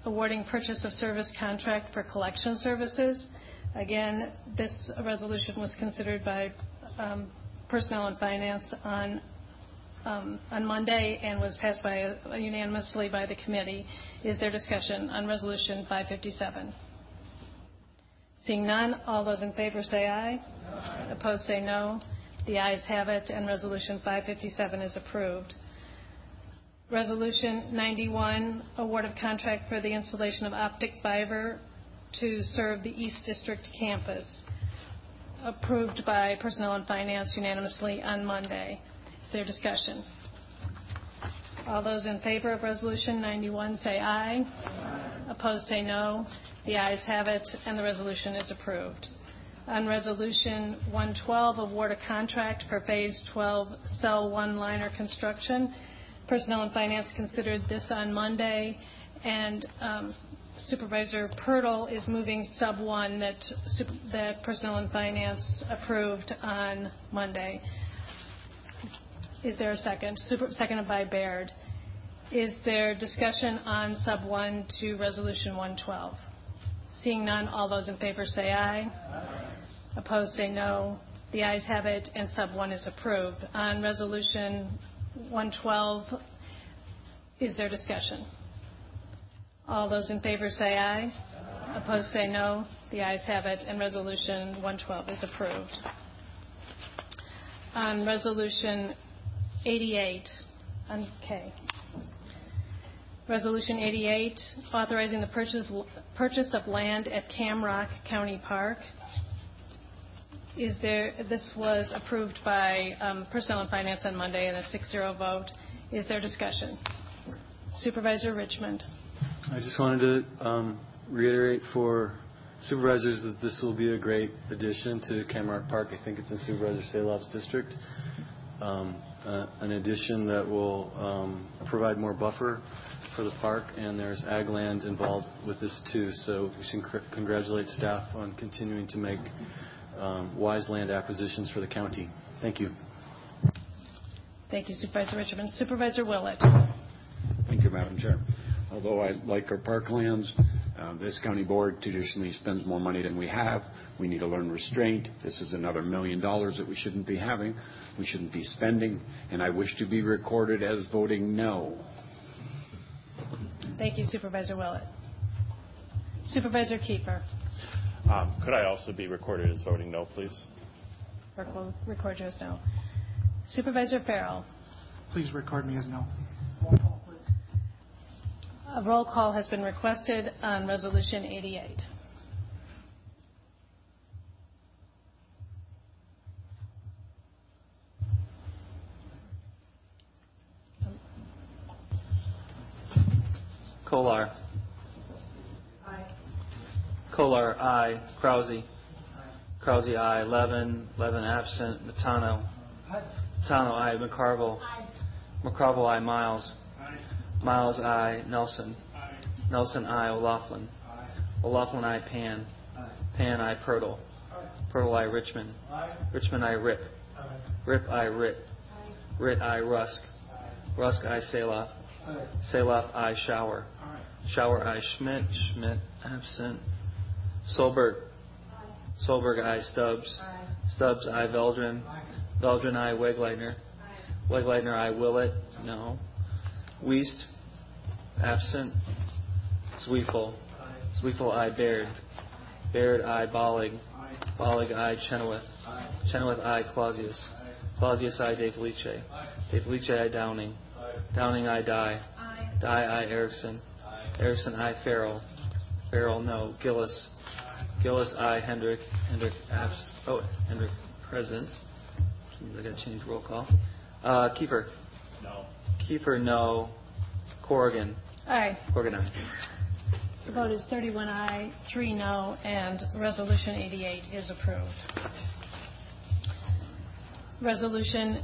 awarding purchase of service contract for collection services. Again, this resolution was considered by um, Personnel and Finance um, on Monday and was passed uh, unanimously by the committee. Is there discussion on Resolution 557? Seeing none, all those in favor say aye. Opposed say no. The ayes have it, and Resolution 557 is approved. Resolution 91, award of contract for the installation of optic fiber to serve the East District campus, approved by Personnel and Finance unanimously on Monday. Is there discussion? All those in favor of Resolution 91 say aye. Opposed say no. The ayes have it, and the resolution is approved. On Resolution 112, award a contract for Phase 12 Cell 1 liner construction. Personnel and Finance considered this on Monday, and um, Supervisor Pertl is moving Sub 1 that Personnel and Finance approved on Monday. Is there a second? Seconded by Bayrd. Is there discussion on Sub 1 to Resolution 112? Seeing none, all those in favor say aye. Opposed say no. The ayes have it, and Sub 1 is approved. On Resolution 112, is there discussion? All those in favor say aye. Opposed say no. The ayes have it, and Resolution 112 is approved. On Resolution 88, okay. Resolution 88, authorizing the purchase of land at Camrock County Park. Is there this was approved by um, Personnel and Finance on Monday in a 6-0 vote. Is there discussion? Supervisor Richmond. I just wanted to um, reiterate for supervisors that this will be a great addition to Camrock Park. I think it's in Supervisor Salov's district. Um, an addition that will provide more buffer for the park, and there's ag land involved with this too. So we should congratulate staff on continuing to make Um, wise land acquisitions for the county. Thank you. Thank you, Supervisor Richmond. Supervisor Willett. Thank you, Madam Chair. Although I like our parklands, uh, this county board traditionally spends more money than we have. We need to learn restraint. This is another $1 million that we shouldn't be having, we shouldn't be spending, and I wish to be recorded as voting no. Thank you, Supervisor Willett. Supervisor Kiefer. Um, could I also be recorded as voting no, please? Record you as no. Supervisor Ferrell. Please record me as no. Roll call. A roll call has been requested on Resolution 88. Kolar. Kolar, aye. Krause. Krause, aye. Levin. Levin, absent. Matano. Matano, aye. McCarville. McCarville, aye. Miles. Miles, aye. Nelson. Nelson, aye. O'Laughlin. O'Laughlin, aye. Pan. Pan, aye. Pertl. Pertl, aye. Richmond. Richmond, aye. Ripp. Ripp, aye. Ritt. Ritt, aye. Rusk. Rusk. Salov. Aye. Salov, aye. Schauer. Schauer, aye. Schmidt. Schmidt, absent. Solberg. Solberg, aye. Stubbs. Aye. Stubbs, aye. Veldran. Aye. Veldran, aye. Wegleitner. Aye. Wegleitner, aye. Willett. No. Wuest. Absent. Zweifel. Aye. Zweifel, aye. Bayrd. Bayrd, aye. Bollig. Aye. Bollig, aye. Chenoweth. Aye. Chenoweth, aye. Clausius. Aye. Clausius, aye. De Felice. Aye. De Felice, aye. Downing. Aye. Downing, aye. Dye. Aye. Dye, aye. Erickson. Aye. Erickson, aye. Ferrell. Ferrell, no. Gillis. Gillis, aye. Hendrick. Hendrick, abs. Oh, Hendrick, present. I got to change roll call. Uh, Kiefer. No. Kiefer, no. Corrigan. Aye. Corrigan, aye. The vote is 31 aye, 3 no, and Resolution 88 is approved. Resolution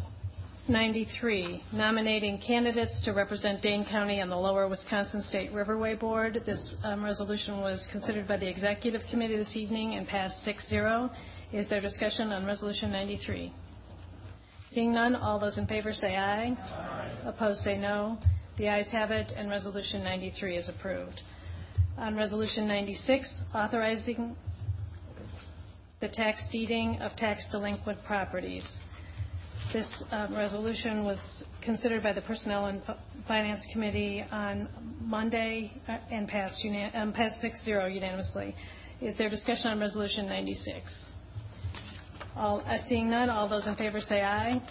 93, nominating candidates to represent Dane County on the Lower Wisconsin State Riverway Board. This um, resolution was considered by the Executive Committee this evening and passed 6-0. Is there discussion on Resolution 93? Seeing none, all those in favor say aye. Opposed say no. The ayes have it, and Resolution 93 is approved. On Resolution 96, authorizing the tax deeding of tax delinquent properties. This um, resolution was considered by the Personnel and F- Finance Committee on Monday uh, and passed unan- um, passed 6-0 unanimously. Is there discussion on Resolution 96? All, uh, seeing none, all those in favor say aye.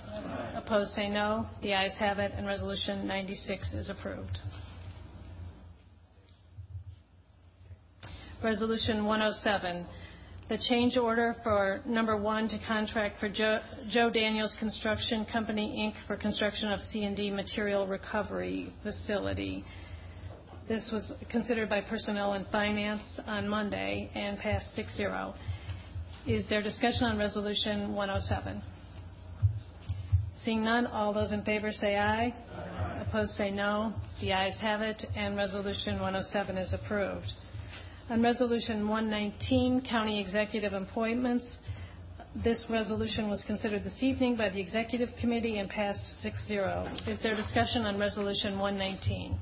Opposed say no. The ayes have it, and Resolution 96 is approved. Resolution 107, the change order for number one to contract for Joe, Joe Daniels Construction Company, Inc. for construction of C&D material recovery facility. This was considered by Personnel and Finance on Monday and passed 6-0. Is there discussion on Resolution 107? Seeing none, all those in favor say aye. Aye. Opposed say no. The ayes have it, and Resolution 107 is approved. On Resolution 119, County Executive Appointments, this resolution was considered this evening by the Executive Committee and passed 6-0. Is there discussion on Resolution 119?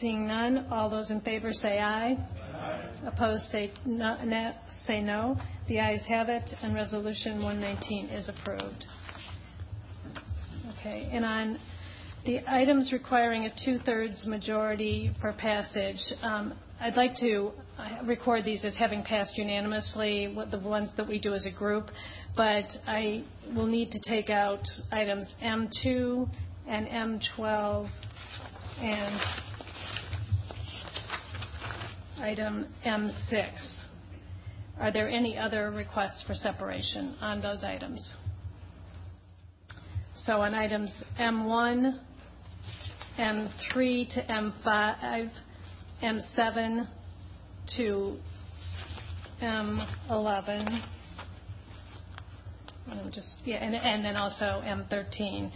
Seeing none, all those in favor say aye. Aye. Opposed say no, no, say no. The ayes have it, and Resolution 119 is approved. Okay, and on the items requiring a two-thirds majority for passage, um, I'd like to uh, record these as having passed unanimously, the ones that we do as a group, but I will need to take out items M2 and M12 and item M6. Are there any other requests for separation on those items? So on items M1, M3 to M5, M7 to M11, and just yeah, and, and then also M13.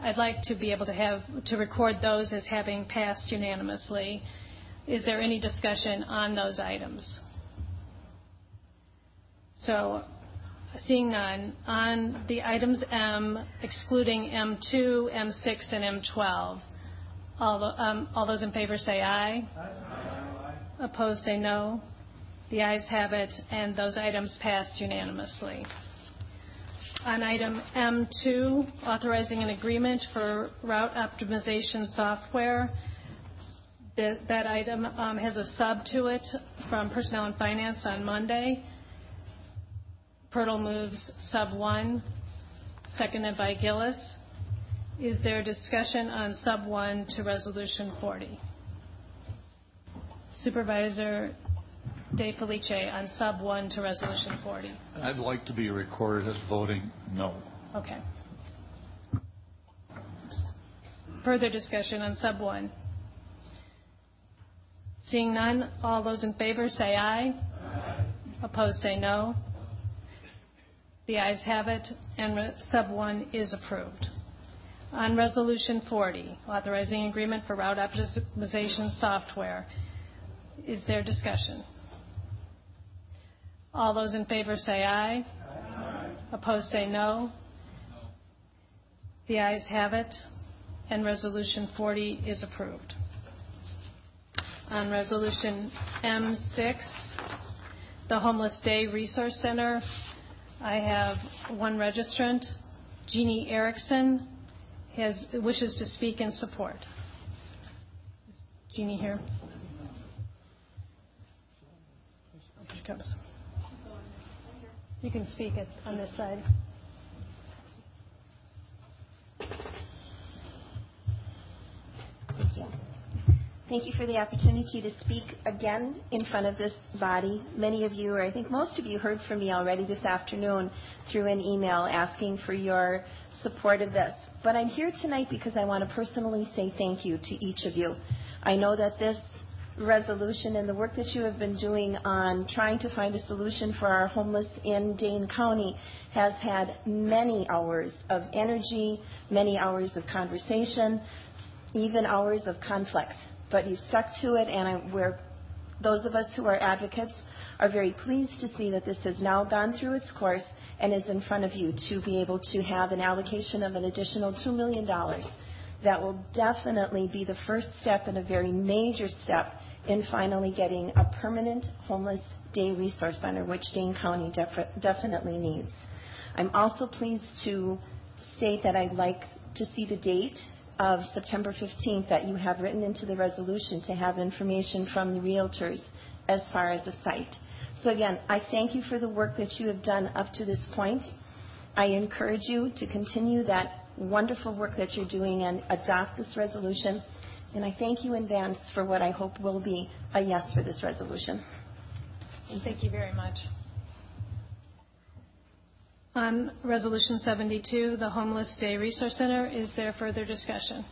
I'd like to be able to have to record those as having passed unanimously. Is there any discussion on those items? So seeing none, on the items M, excluding M2, M6, and M12, um, all those in favor say aye. Aye. Opposed say no. The ayes have it, and those items pass unanimously. On item M2, authorizing an agreement for route optimization software, that item um, has a sub to it from Personnel and Finance on Monday. Pertl moves sub one, seconded by Gillis. Is there discussion on sub one to Resolution 40? Supervisor DeFelice on sub one to Resolution 40. I'd like to be recorded as voting no. Okay. Further discussion on sub one. Seeing none, all those in favor say aye. Aye. Opposed say no. The ayes have it, and sub one is approved. On Resolution 40, authorizing agreement for route optimization software, is there discussion? All those in favor say aye. Aye. Opposed say no. The ayes have it, and Resolution 40 is approved on Resolution M6, the Homeless Day Resource Center. I have one registrant, Jeannie Erickson, has wishes to speak in support. Is Jeannie here? Here she comes. You can speak on this side. Thank you for the opportunity to speak again in front of this body. Many of you, or I think most of you, heard from me already this afternoon through an email asking for your support of this. But I'm here tonight because I want to personally say thank you to each of you. I know that this resolution and the work that you have been doing on trying to find a solution for our homeless in Dane County has had many hours of energy, many hours of conversation, even hours of conflict. But you stuck to it, and I, we're, those of us who are advocates are very pleased to see that this has now gone through its course and is in front of you to be able to have an allocation of an additional $2 million. That will definitely be the first step and a very major step in finally getting a permanent homeless day resource center, which Dane County def- definitely needs. I'm also pleased to state that I'd like to see the date of September 15th that you have written into the resolution to have information from the realtors as far as the site. So again, I thank you for the work that you have done up to this point. I encourage you to continue that wonderful work that you're doing and adopt this resolution. And I thank you in advance for what I hope will be a yes for this resolution. Thank you very much. On Resolution 72, the Homeless Day Resource Center, is there further discussion?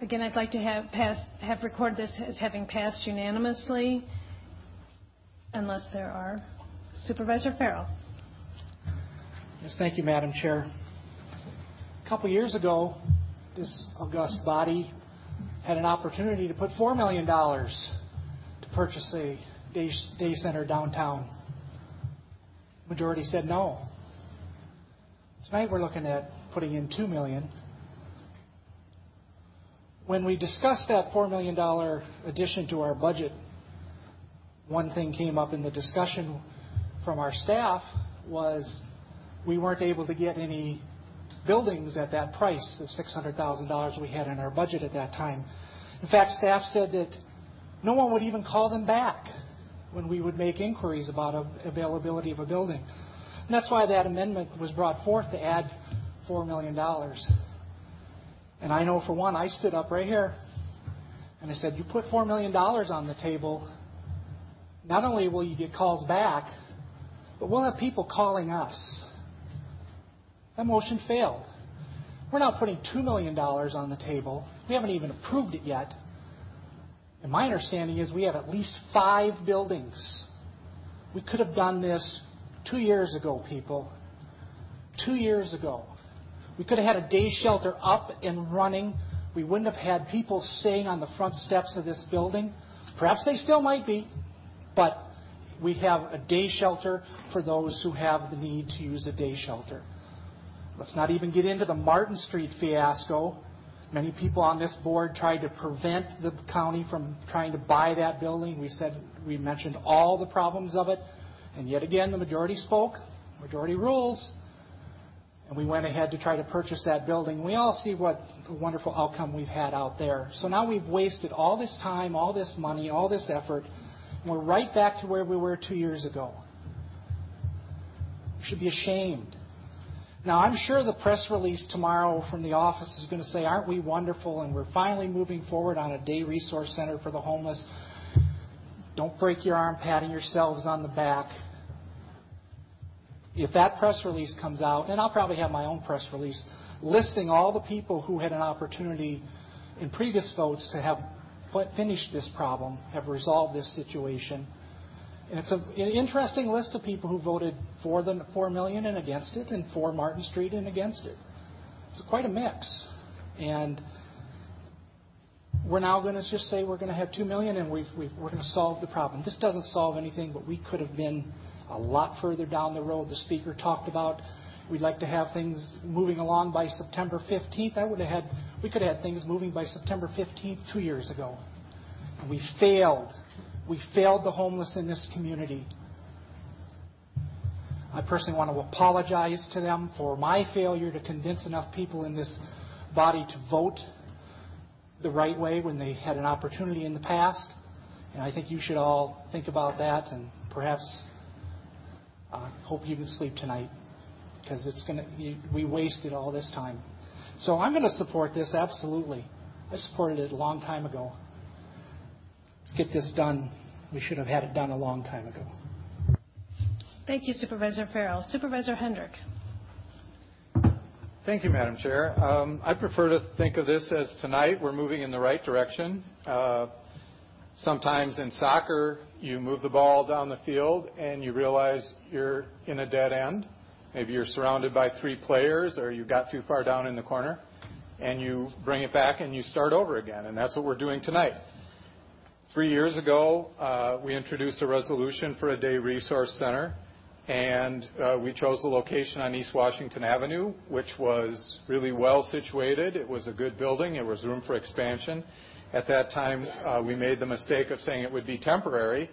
Again, I'd like to have, record this as having passed unanimously, unless there are. Supervisor Ferrell. Yes, thank you, Madam Chair. A couple years ago, this august body had an opportunity to put $4 million to purchase a day center downtown. Majority said no. Tonight we're looking at putting in 2 million. When we discussed that $4 million addition to our budget, one thing came up in the discussion from our staff was we weren't able to get any buildings at that price, the $600,000 we had in our budget at that time. In fact, staff said that no one would even call them back when we would make inquiries about availability of a building. That's why that amendment was brought forth to add $4 million. And I know for one, I stood up right here and I said, You put $4 million on the table, not only will you get calls back, but we'll have people calling us. That motion failed. We're now putting $2 million on the table. We haven't even approved it yet. And my understanding is we have at least five buildings. We could have done this two years ago, people. Two years ago. We could have had a day shelter up and running. We wouldn't have had people staying on the front steps of this building. Perhaps they still might be, but we have a day shelter for those who have the need to use a day shelter. Let's not even get into the Martin Street fiasco. Many people on this board tried to prevent the county from trying to buy that building. We said we mentioned all the problems of it, and yet again the majority spoke, majority rules, and we went ahead to try to purchase that building. We all see what a wonderful outcome we've had out there. So now we've wasted all this time, all this money, all this effort, and we're right back to where we were two years ago. We should be ashamed. Now, I'm sure the press release tomorrow from the office is going to say, Aren't we wonderful? And we're finally moving forward on a day resource center for the homeless. Don't break your arm patting yourselves on the back. If that press release comes out, and I'll probably have my own press release listing all the people who had an opportunity in previous votes to have finished this problem, have resolved this situation it's an interesting list of people who voted for the four million and against it, and for Martin Street and against it. It's quite a mix, and we're now going to just say we're going to have two million and we're going to solve the problem. This doesn't solve anything, but we could have been a lot further down the road. The speaker talked about we'd like to have things moving along by September 15th. I would have had we could have had things moving by September 15th two years ago. We failed we failed the homeless in this community. I personally want to apologize to them for my failure to convince enough people in this body to vote the right way when they had an opportunity in the past. And I think you should all think about that and perhaps uh, hope you can sleep tonight because it's going to we wasted all this time. So I'm going to support this absolutely. I supported it a long time ago. Let's get this done. We should have had it done a long time ago. Thank you, Supervisor Ferrell. Supervisor Hendrick. Thank you, Madam Chair. Um, I prefer to think of this as tonight we're moving in the right direction. Uh, sometimes in soccer, you move the ball down the field and you realize you're in a dead end. Maybe you're surrounded by three players or you got too far down in the corner and you bring it back and you start over again. And that's what we're doing tonight. Three years ago, uh, we introduced a resolution for a day resource center and uh, we chose the location on East Washington Avenue, which was really well situated. It was a good building. There was room for expansion. At that time, uh, we made the mistake of saying it would be temporary,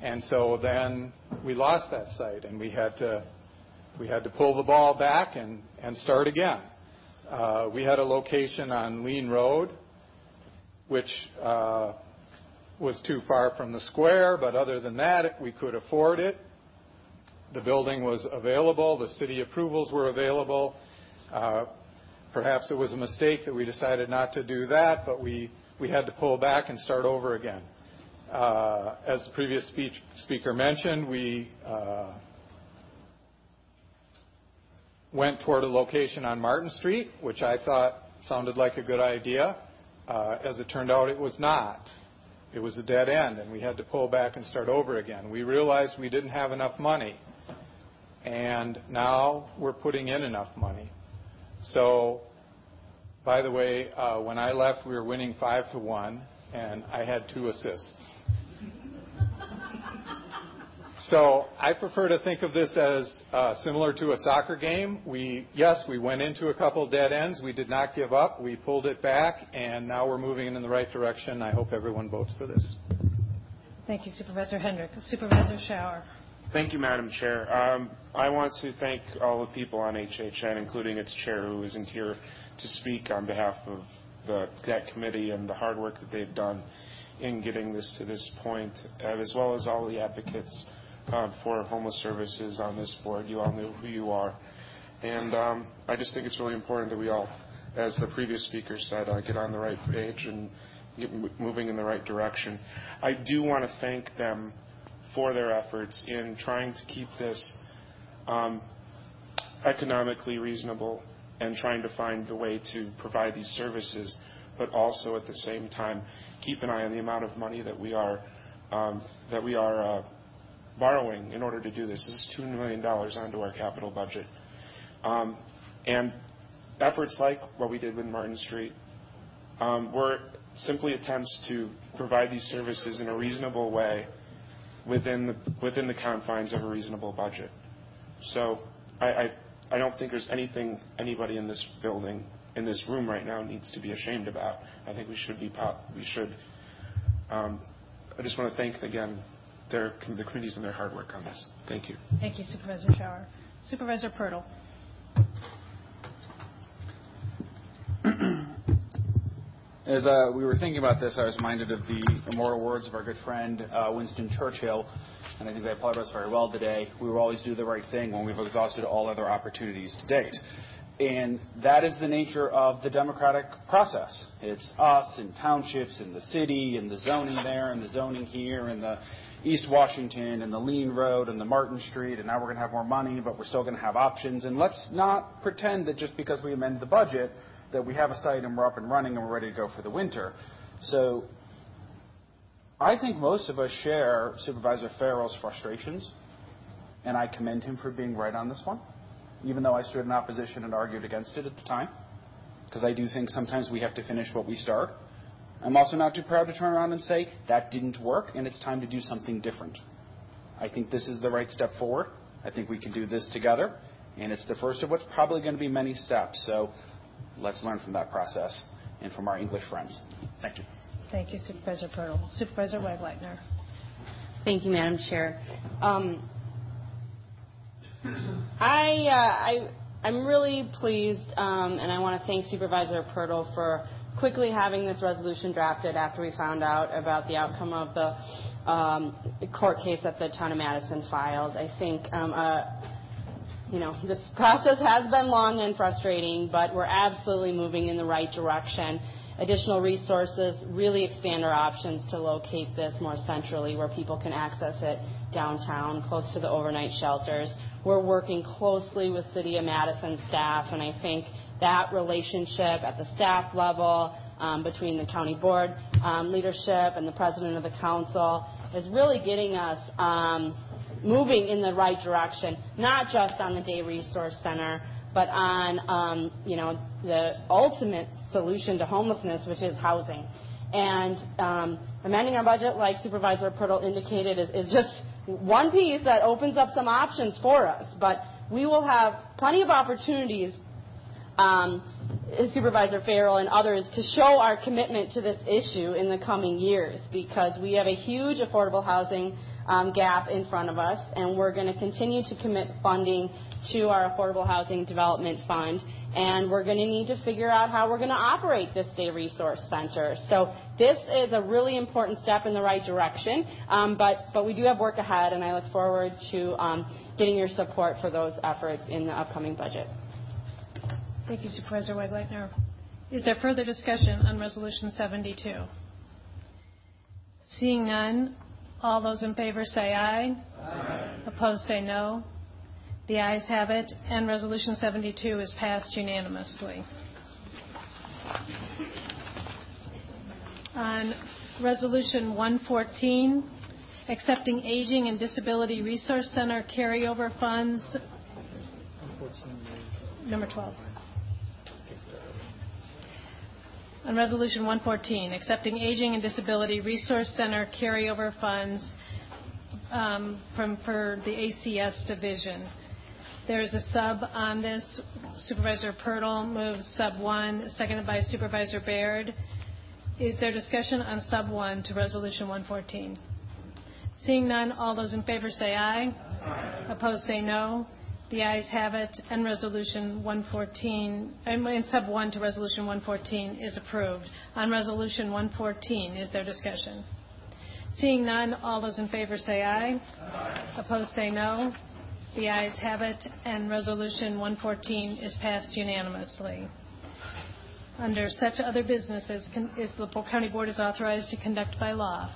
and so then we lost that site, and we had to pull the ball back and start again. We had a location on Lien Road, which was too far from the square, but other than that, we could afford it. The building was available. The city approvals were available. Uh, perhaps it was a mistake that we decided not to do that, but we, we had to pull back and start over again. Uh, as the previous speaker mentioned, we uh, went toward a location on Martin Street, which I thought sounded like a good idea. As it turned out, it was not. It was a dead end, and we had to pull back and start over again. We realized we didn't have enough money and now we're putting in enough money. So, by the way, uh, when I left, we were winning five to one, and I had two assists. So I prefer to think of this as uh, similar to a soccer game. We yes, we went into a couple dead ends. We did not give up. We pulled it back, and now we're moving in the right direction. I hope everyone votes for this. Thank you, Supervisor Hendrick. Supervisor Schauer. Thank you, Madam Chair. Um, I want to thank all the people on HHN, including its chair, who isn't here to speak on behalf of the, that committee and the hard work that they've done in getting this to this point, as well as all the advocates uh, for homeless services on this board. You all know who you are. And um, I just think it's really important that we all, as the previous speaker said, uh, get on the right page and get moving in the right direction. I do want to thank them for their efforts in trying to keep this um, economically reasonable and trying to find the way to provide these services, but also at the same time keep an eye on the amount of money that we are um, that we are uh, borrowing in order to do this. This is two million dollars onto our capital budget, um, and efforts like what we did with Martin Street um, were simply attempts to provide these services in a reasonable way within the, within the confines of a reasonable budget. So I, don't think there's anything anybody in this building, in this room right now, needs to be ashamed about. I think we should be, we should. Um, I just want to thank again the committees and their hard work on this. Thank you. Thank you, Supervisor Schauer. Supervisor Pertl. <clears throat> As uh, we were thinking about this, I was reminded of the immortal words of our good friend uh, Winston Churchill, and I think they apply to us very well today. We will always do the right thing when we've exhausted all other opportunities to date. And that is the nature of the democratic process. It's us and townships and the city and the zoning there and the zoning here and the East Washington and the Lien Road and the Martin Street, and now we're going to have more money, but we're still going to have options. And let's not pretend that just because we amend the budget, that we have a site and we're up and running and we're ready to go for the winter. So I think most of us share Supervisor Ferrell's frustrations, and I commend him for being right on this one, even though I stood in opposition and argued against it at the time, because I do think sometimes we have to finish what we start. I'm also not too proud to turn around and say, that didn't work, and it's time to do something different. I think this is the right step forward. I think we can do this together, and it's the first of what's probably going to be many steps. So let's learn from that process and from our English friends. Thank you. Thank you, Supervisor Pertl. Supervisor Wegleitner. Thank you, Madam Chair. Um, I, uh, I, I'm really pleased, um, and I want to thank Supervisor Pertl for quickly having this resolution drafted after we found out about the outcome of the um, court case that the town of Madison filed. I think um, uh, you know, this <laughs> process has been long and frustrating, but we're absolutely moving in the right direction. Additional resources really expand our options to locate this more centrally where people can access it downtown, close to the overnight shelters. We're working closely with City of Madison staff, and I think that relationship at the staff level um, between the county board um, leadership and the president of the council is really getting us um, moving in the right direction, not just on the Day Resource Center, but on um, you know the ultimate solution to homelessness, which is housing. And um, amending our budget, like Supervisor Pertl indicated, is, is just one piece that opens up some options for us. But we will have plenty of opportunities um, Supervisor Ferrell and others to show our commitment to this issue in the coming years because we have a huge affordable housing um, gap in front of us, and we're going to continue to commit funding to our Affordable Housing Development Fund, and we're going to need to figure out how we're going to operate this Day Resource Center. So this is a really important step in the right direction, um, but, but we do have work ahead, and I look forward to um, getting your support for those efforts in the upcoming budget. Thank you, Supervisor Wegleitner. Is there further discussion on Resolution 72? Seeing none, all those in favor say aye. Aye. Opposed say no. The ayes have it, and Resolution 72 is passed unanimously. On Resolution 114, accepting Aging and Disability Resource Center carryover funds. Number 12. On Resolution 114, accepting Aging and Disability Resource Center carryover funds um, from for the ACS division. There is a sub on this. Supervisor Pertl moves sub one, seconded by Supervisor Bayrd. Is there discussion on sub one to Resolution 114? Seeing none, all those in favor say aye. Aye. Opposed say no. The ayes have it, and Resolution 114, and sub 1 to Resolution 114 is approved. On Resolution 114, is there discussion? Seeing none, all those in favor say aye. Aye. Opposed say no. The ayes have it, and Resolution 114 is passed unanimously. Under such other businesses, is the Polk County Board is authorized to conduct by law.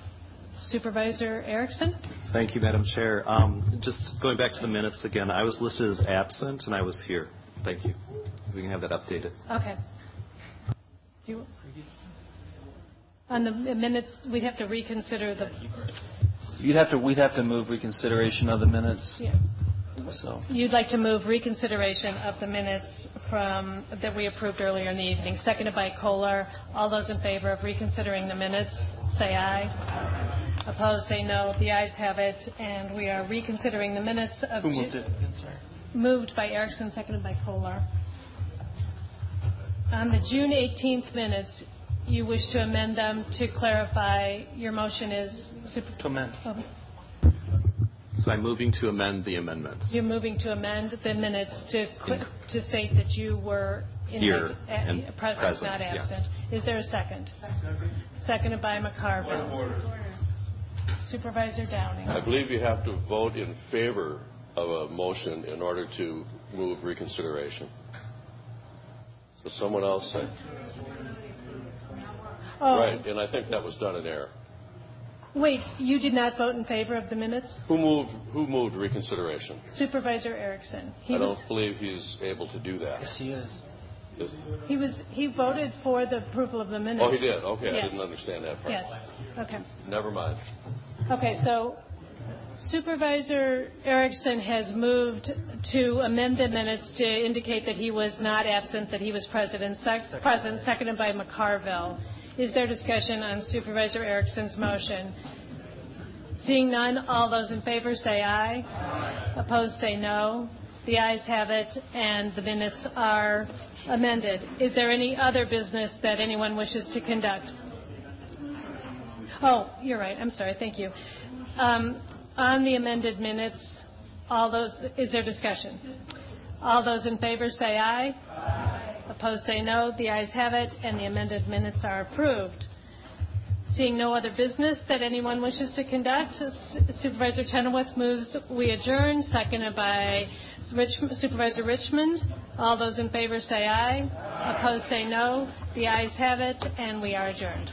Supervisor Erickson? Thank you, Madam Chair. Um, just going back to the minutes again, I was listed as absent, and I was here. Thank you. We can have that updated. Okay. On the minutes, we'd have to reconsider the... You'd have to, we'd have to move reconsideration of the minutes. Yeah. So. You'd like to move reconsideration of the minutes from, that we approved earlier in the evening, seconded by Kolar. All those in favor of reconsidering the minutes, say aye. Opposed, say no. The ayes have it, and we are reconsidering the minutes of... Who moved it? Sorry. Moved by Erickson, seconded by Kolar. On the June 18th minutes, you wish to amend them to clarify your motion is... To amend. Oh. So I'm moving to amend the amendments. You're moving to amend the minutes to to state that you were in Here the, and present, present, not yes. Is there a second? Seconded by McCarville. Supervisor Downing. I believe you have to vote in favor of a motion in order to move reconsideration. So someone else said. Oh, Right, and I think that was done in error. Wait, you did not vote in favor of the minutes? Who moved, who moved reconsideration? Supervisor Erickson. He I was, don't believe he's able to do that. Yes, he is. Is- he was, he voted for the approval of the minutes. Oh, he did? Okay, I didn't understand that part. Yes, okay. Never mind. Okay, so Supervisor Erickson has moved to amend the minutes to indicate that he was not absent, that he was present, sec- present, seconded by McCarville. Is there discussion on Supervisor Erickson's motion? Seeing none, all those in favor say aye. Aye. Opposed say no. The ayes have it, and the minutes are amended. Is there any other business that anyone wishes to conduct? Oh, you're right. I'm sorry. Thank you. Um, on the amended minutes, all those, is there discussion? All those in favor say aye. Aye. Opposed say no. The ayes have it, and the amended minutes are approved. Seeing no other business that anyone wishes to conduct, Supervisor Chenoweth moves we adjourn, seconded by Supervisor Richmond. All those in favor say aye. aye. Opposed say no. The ayes have it, and we are adjourned.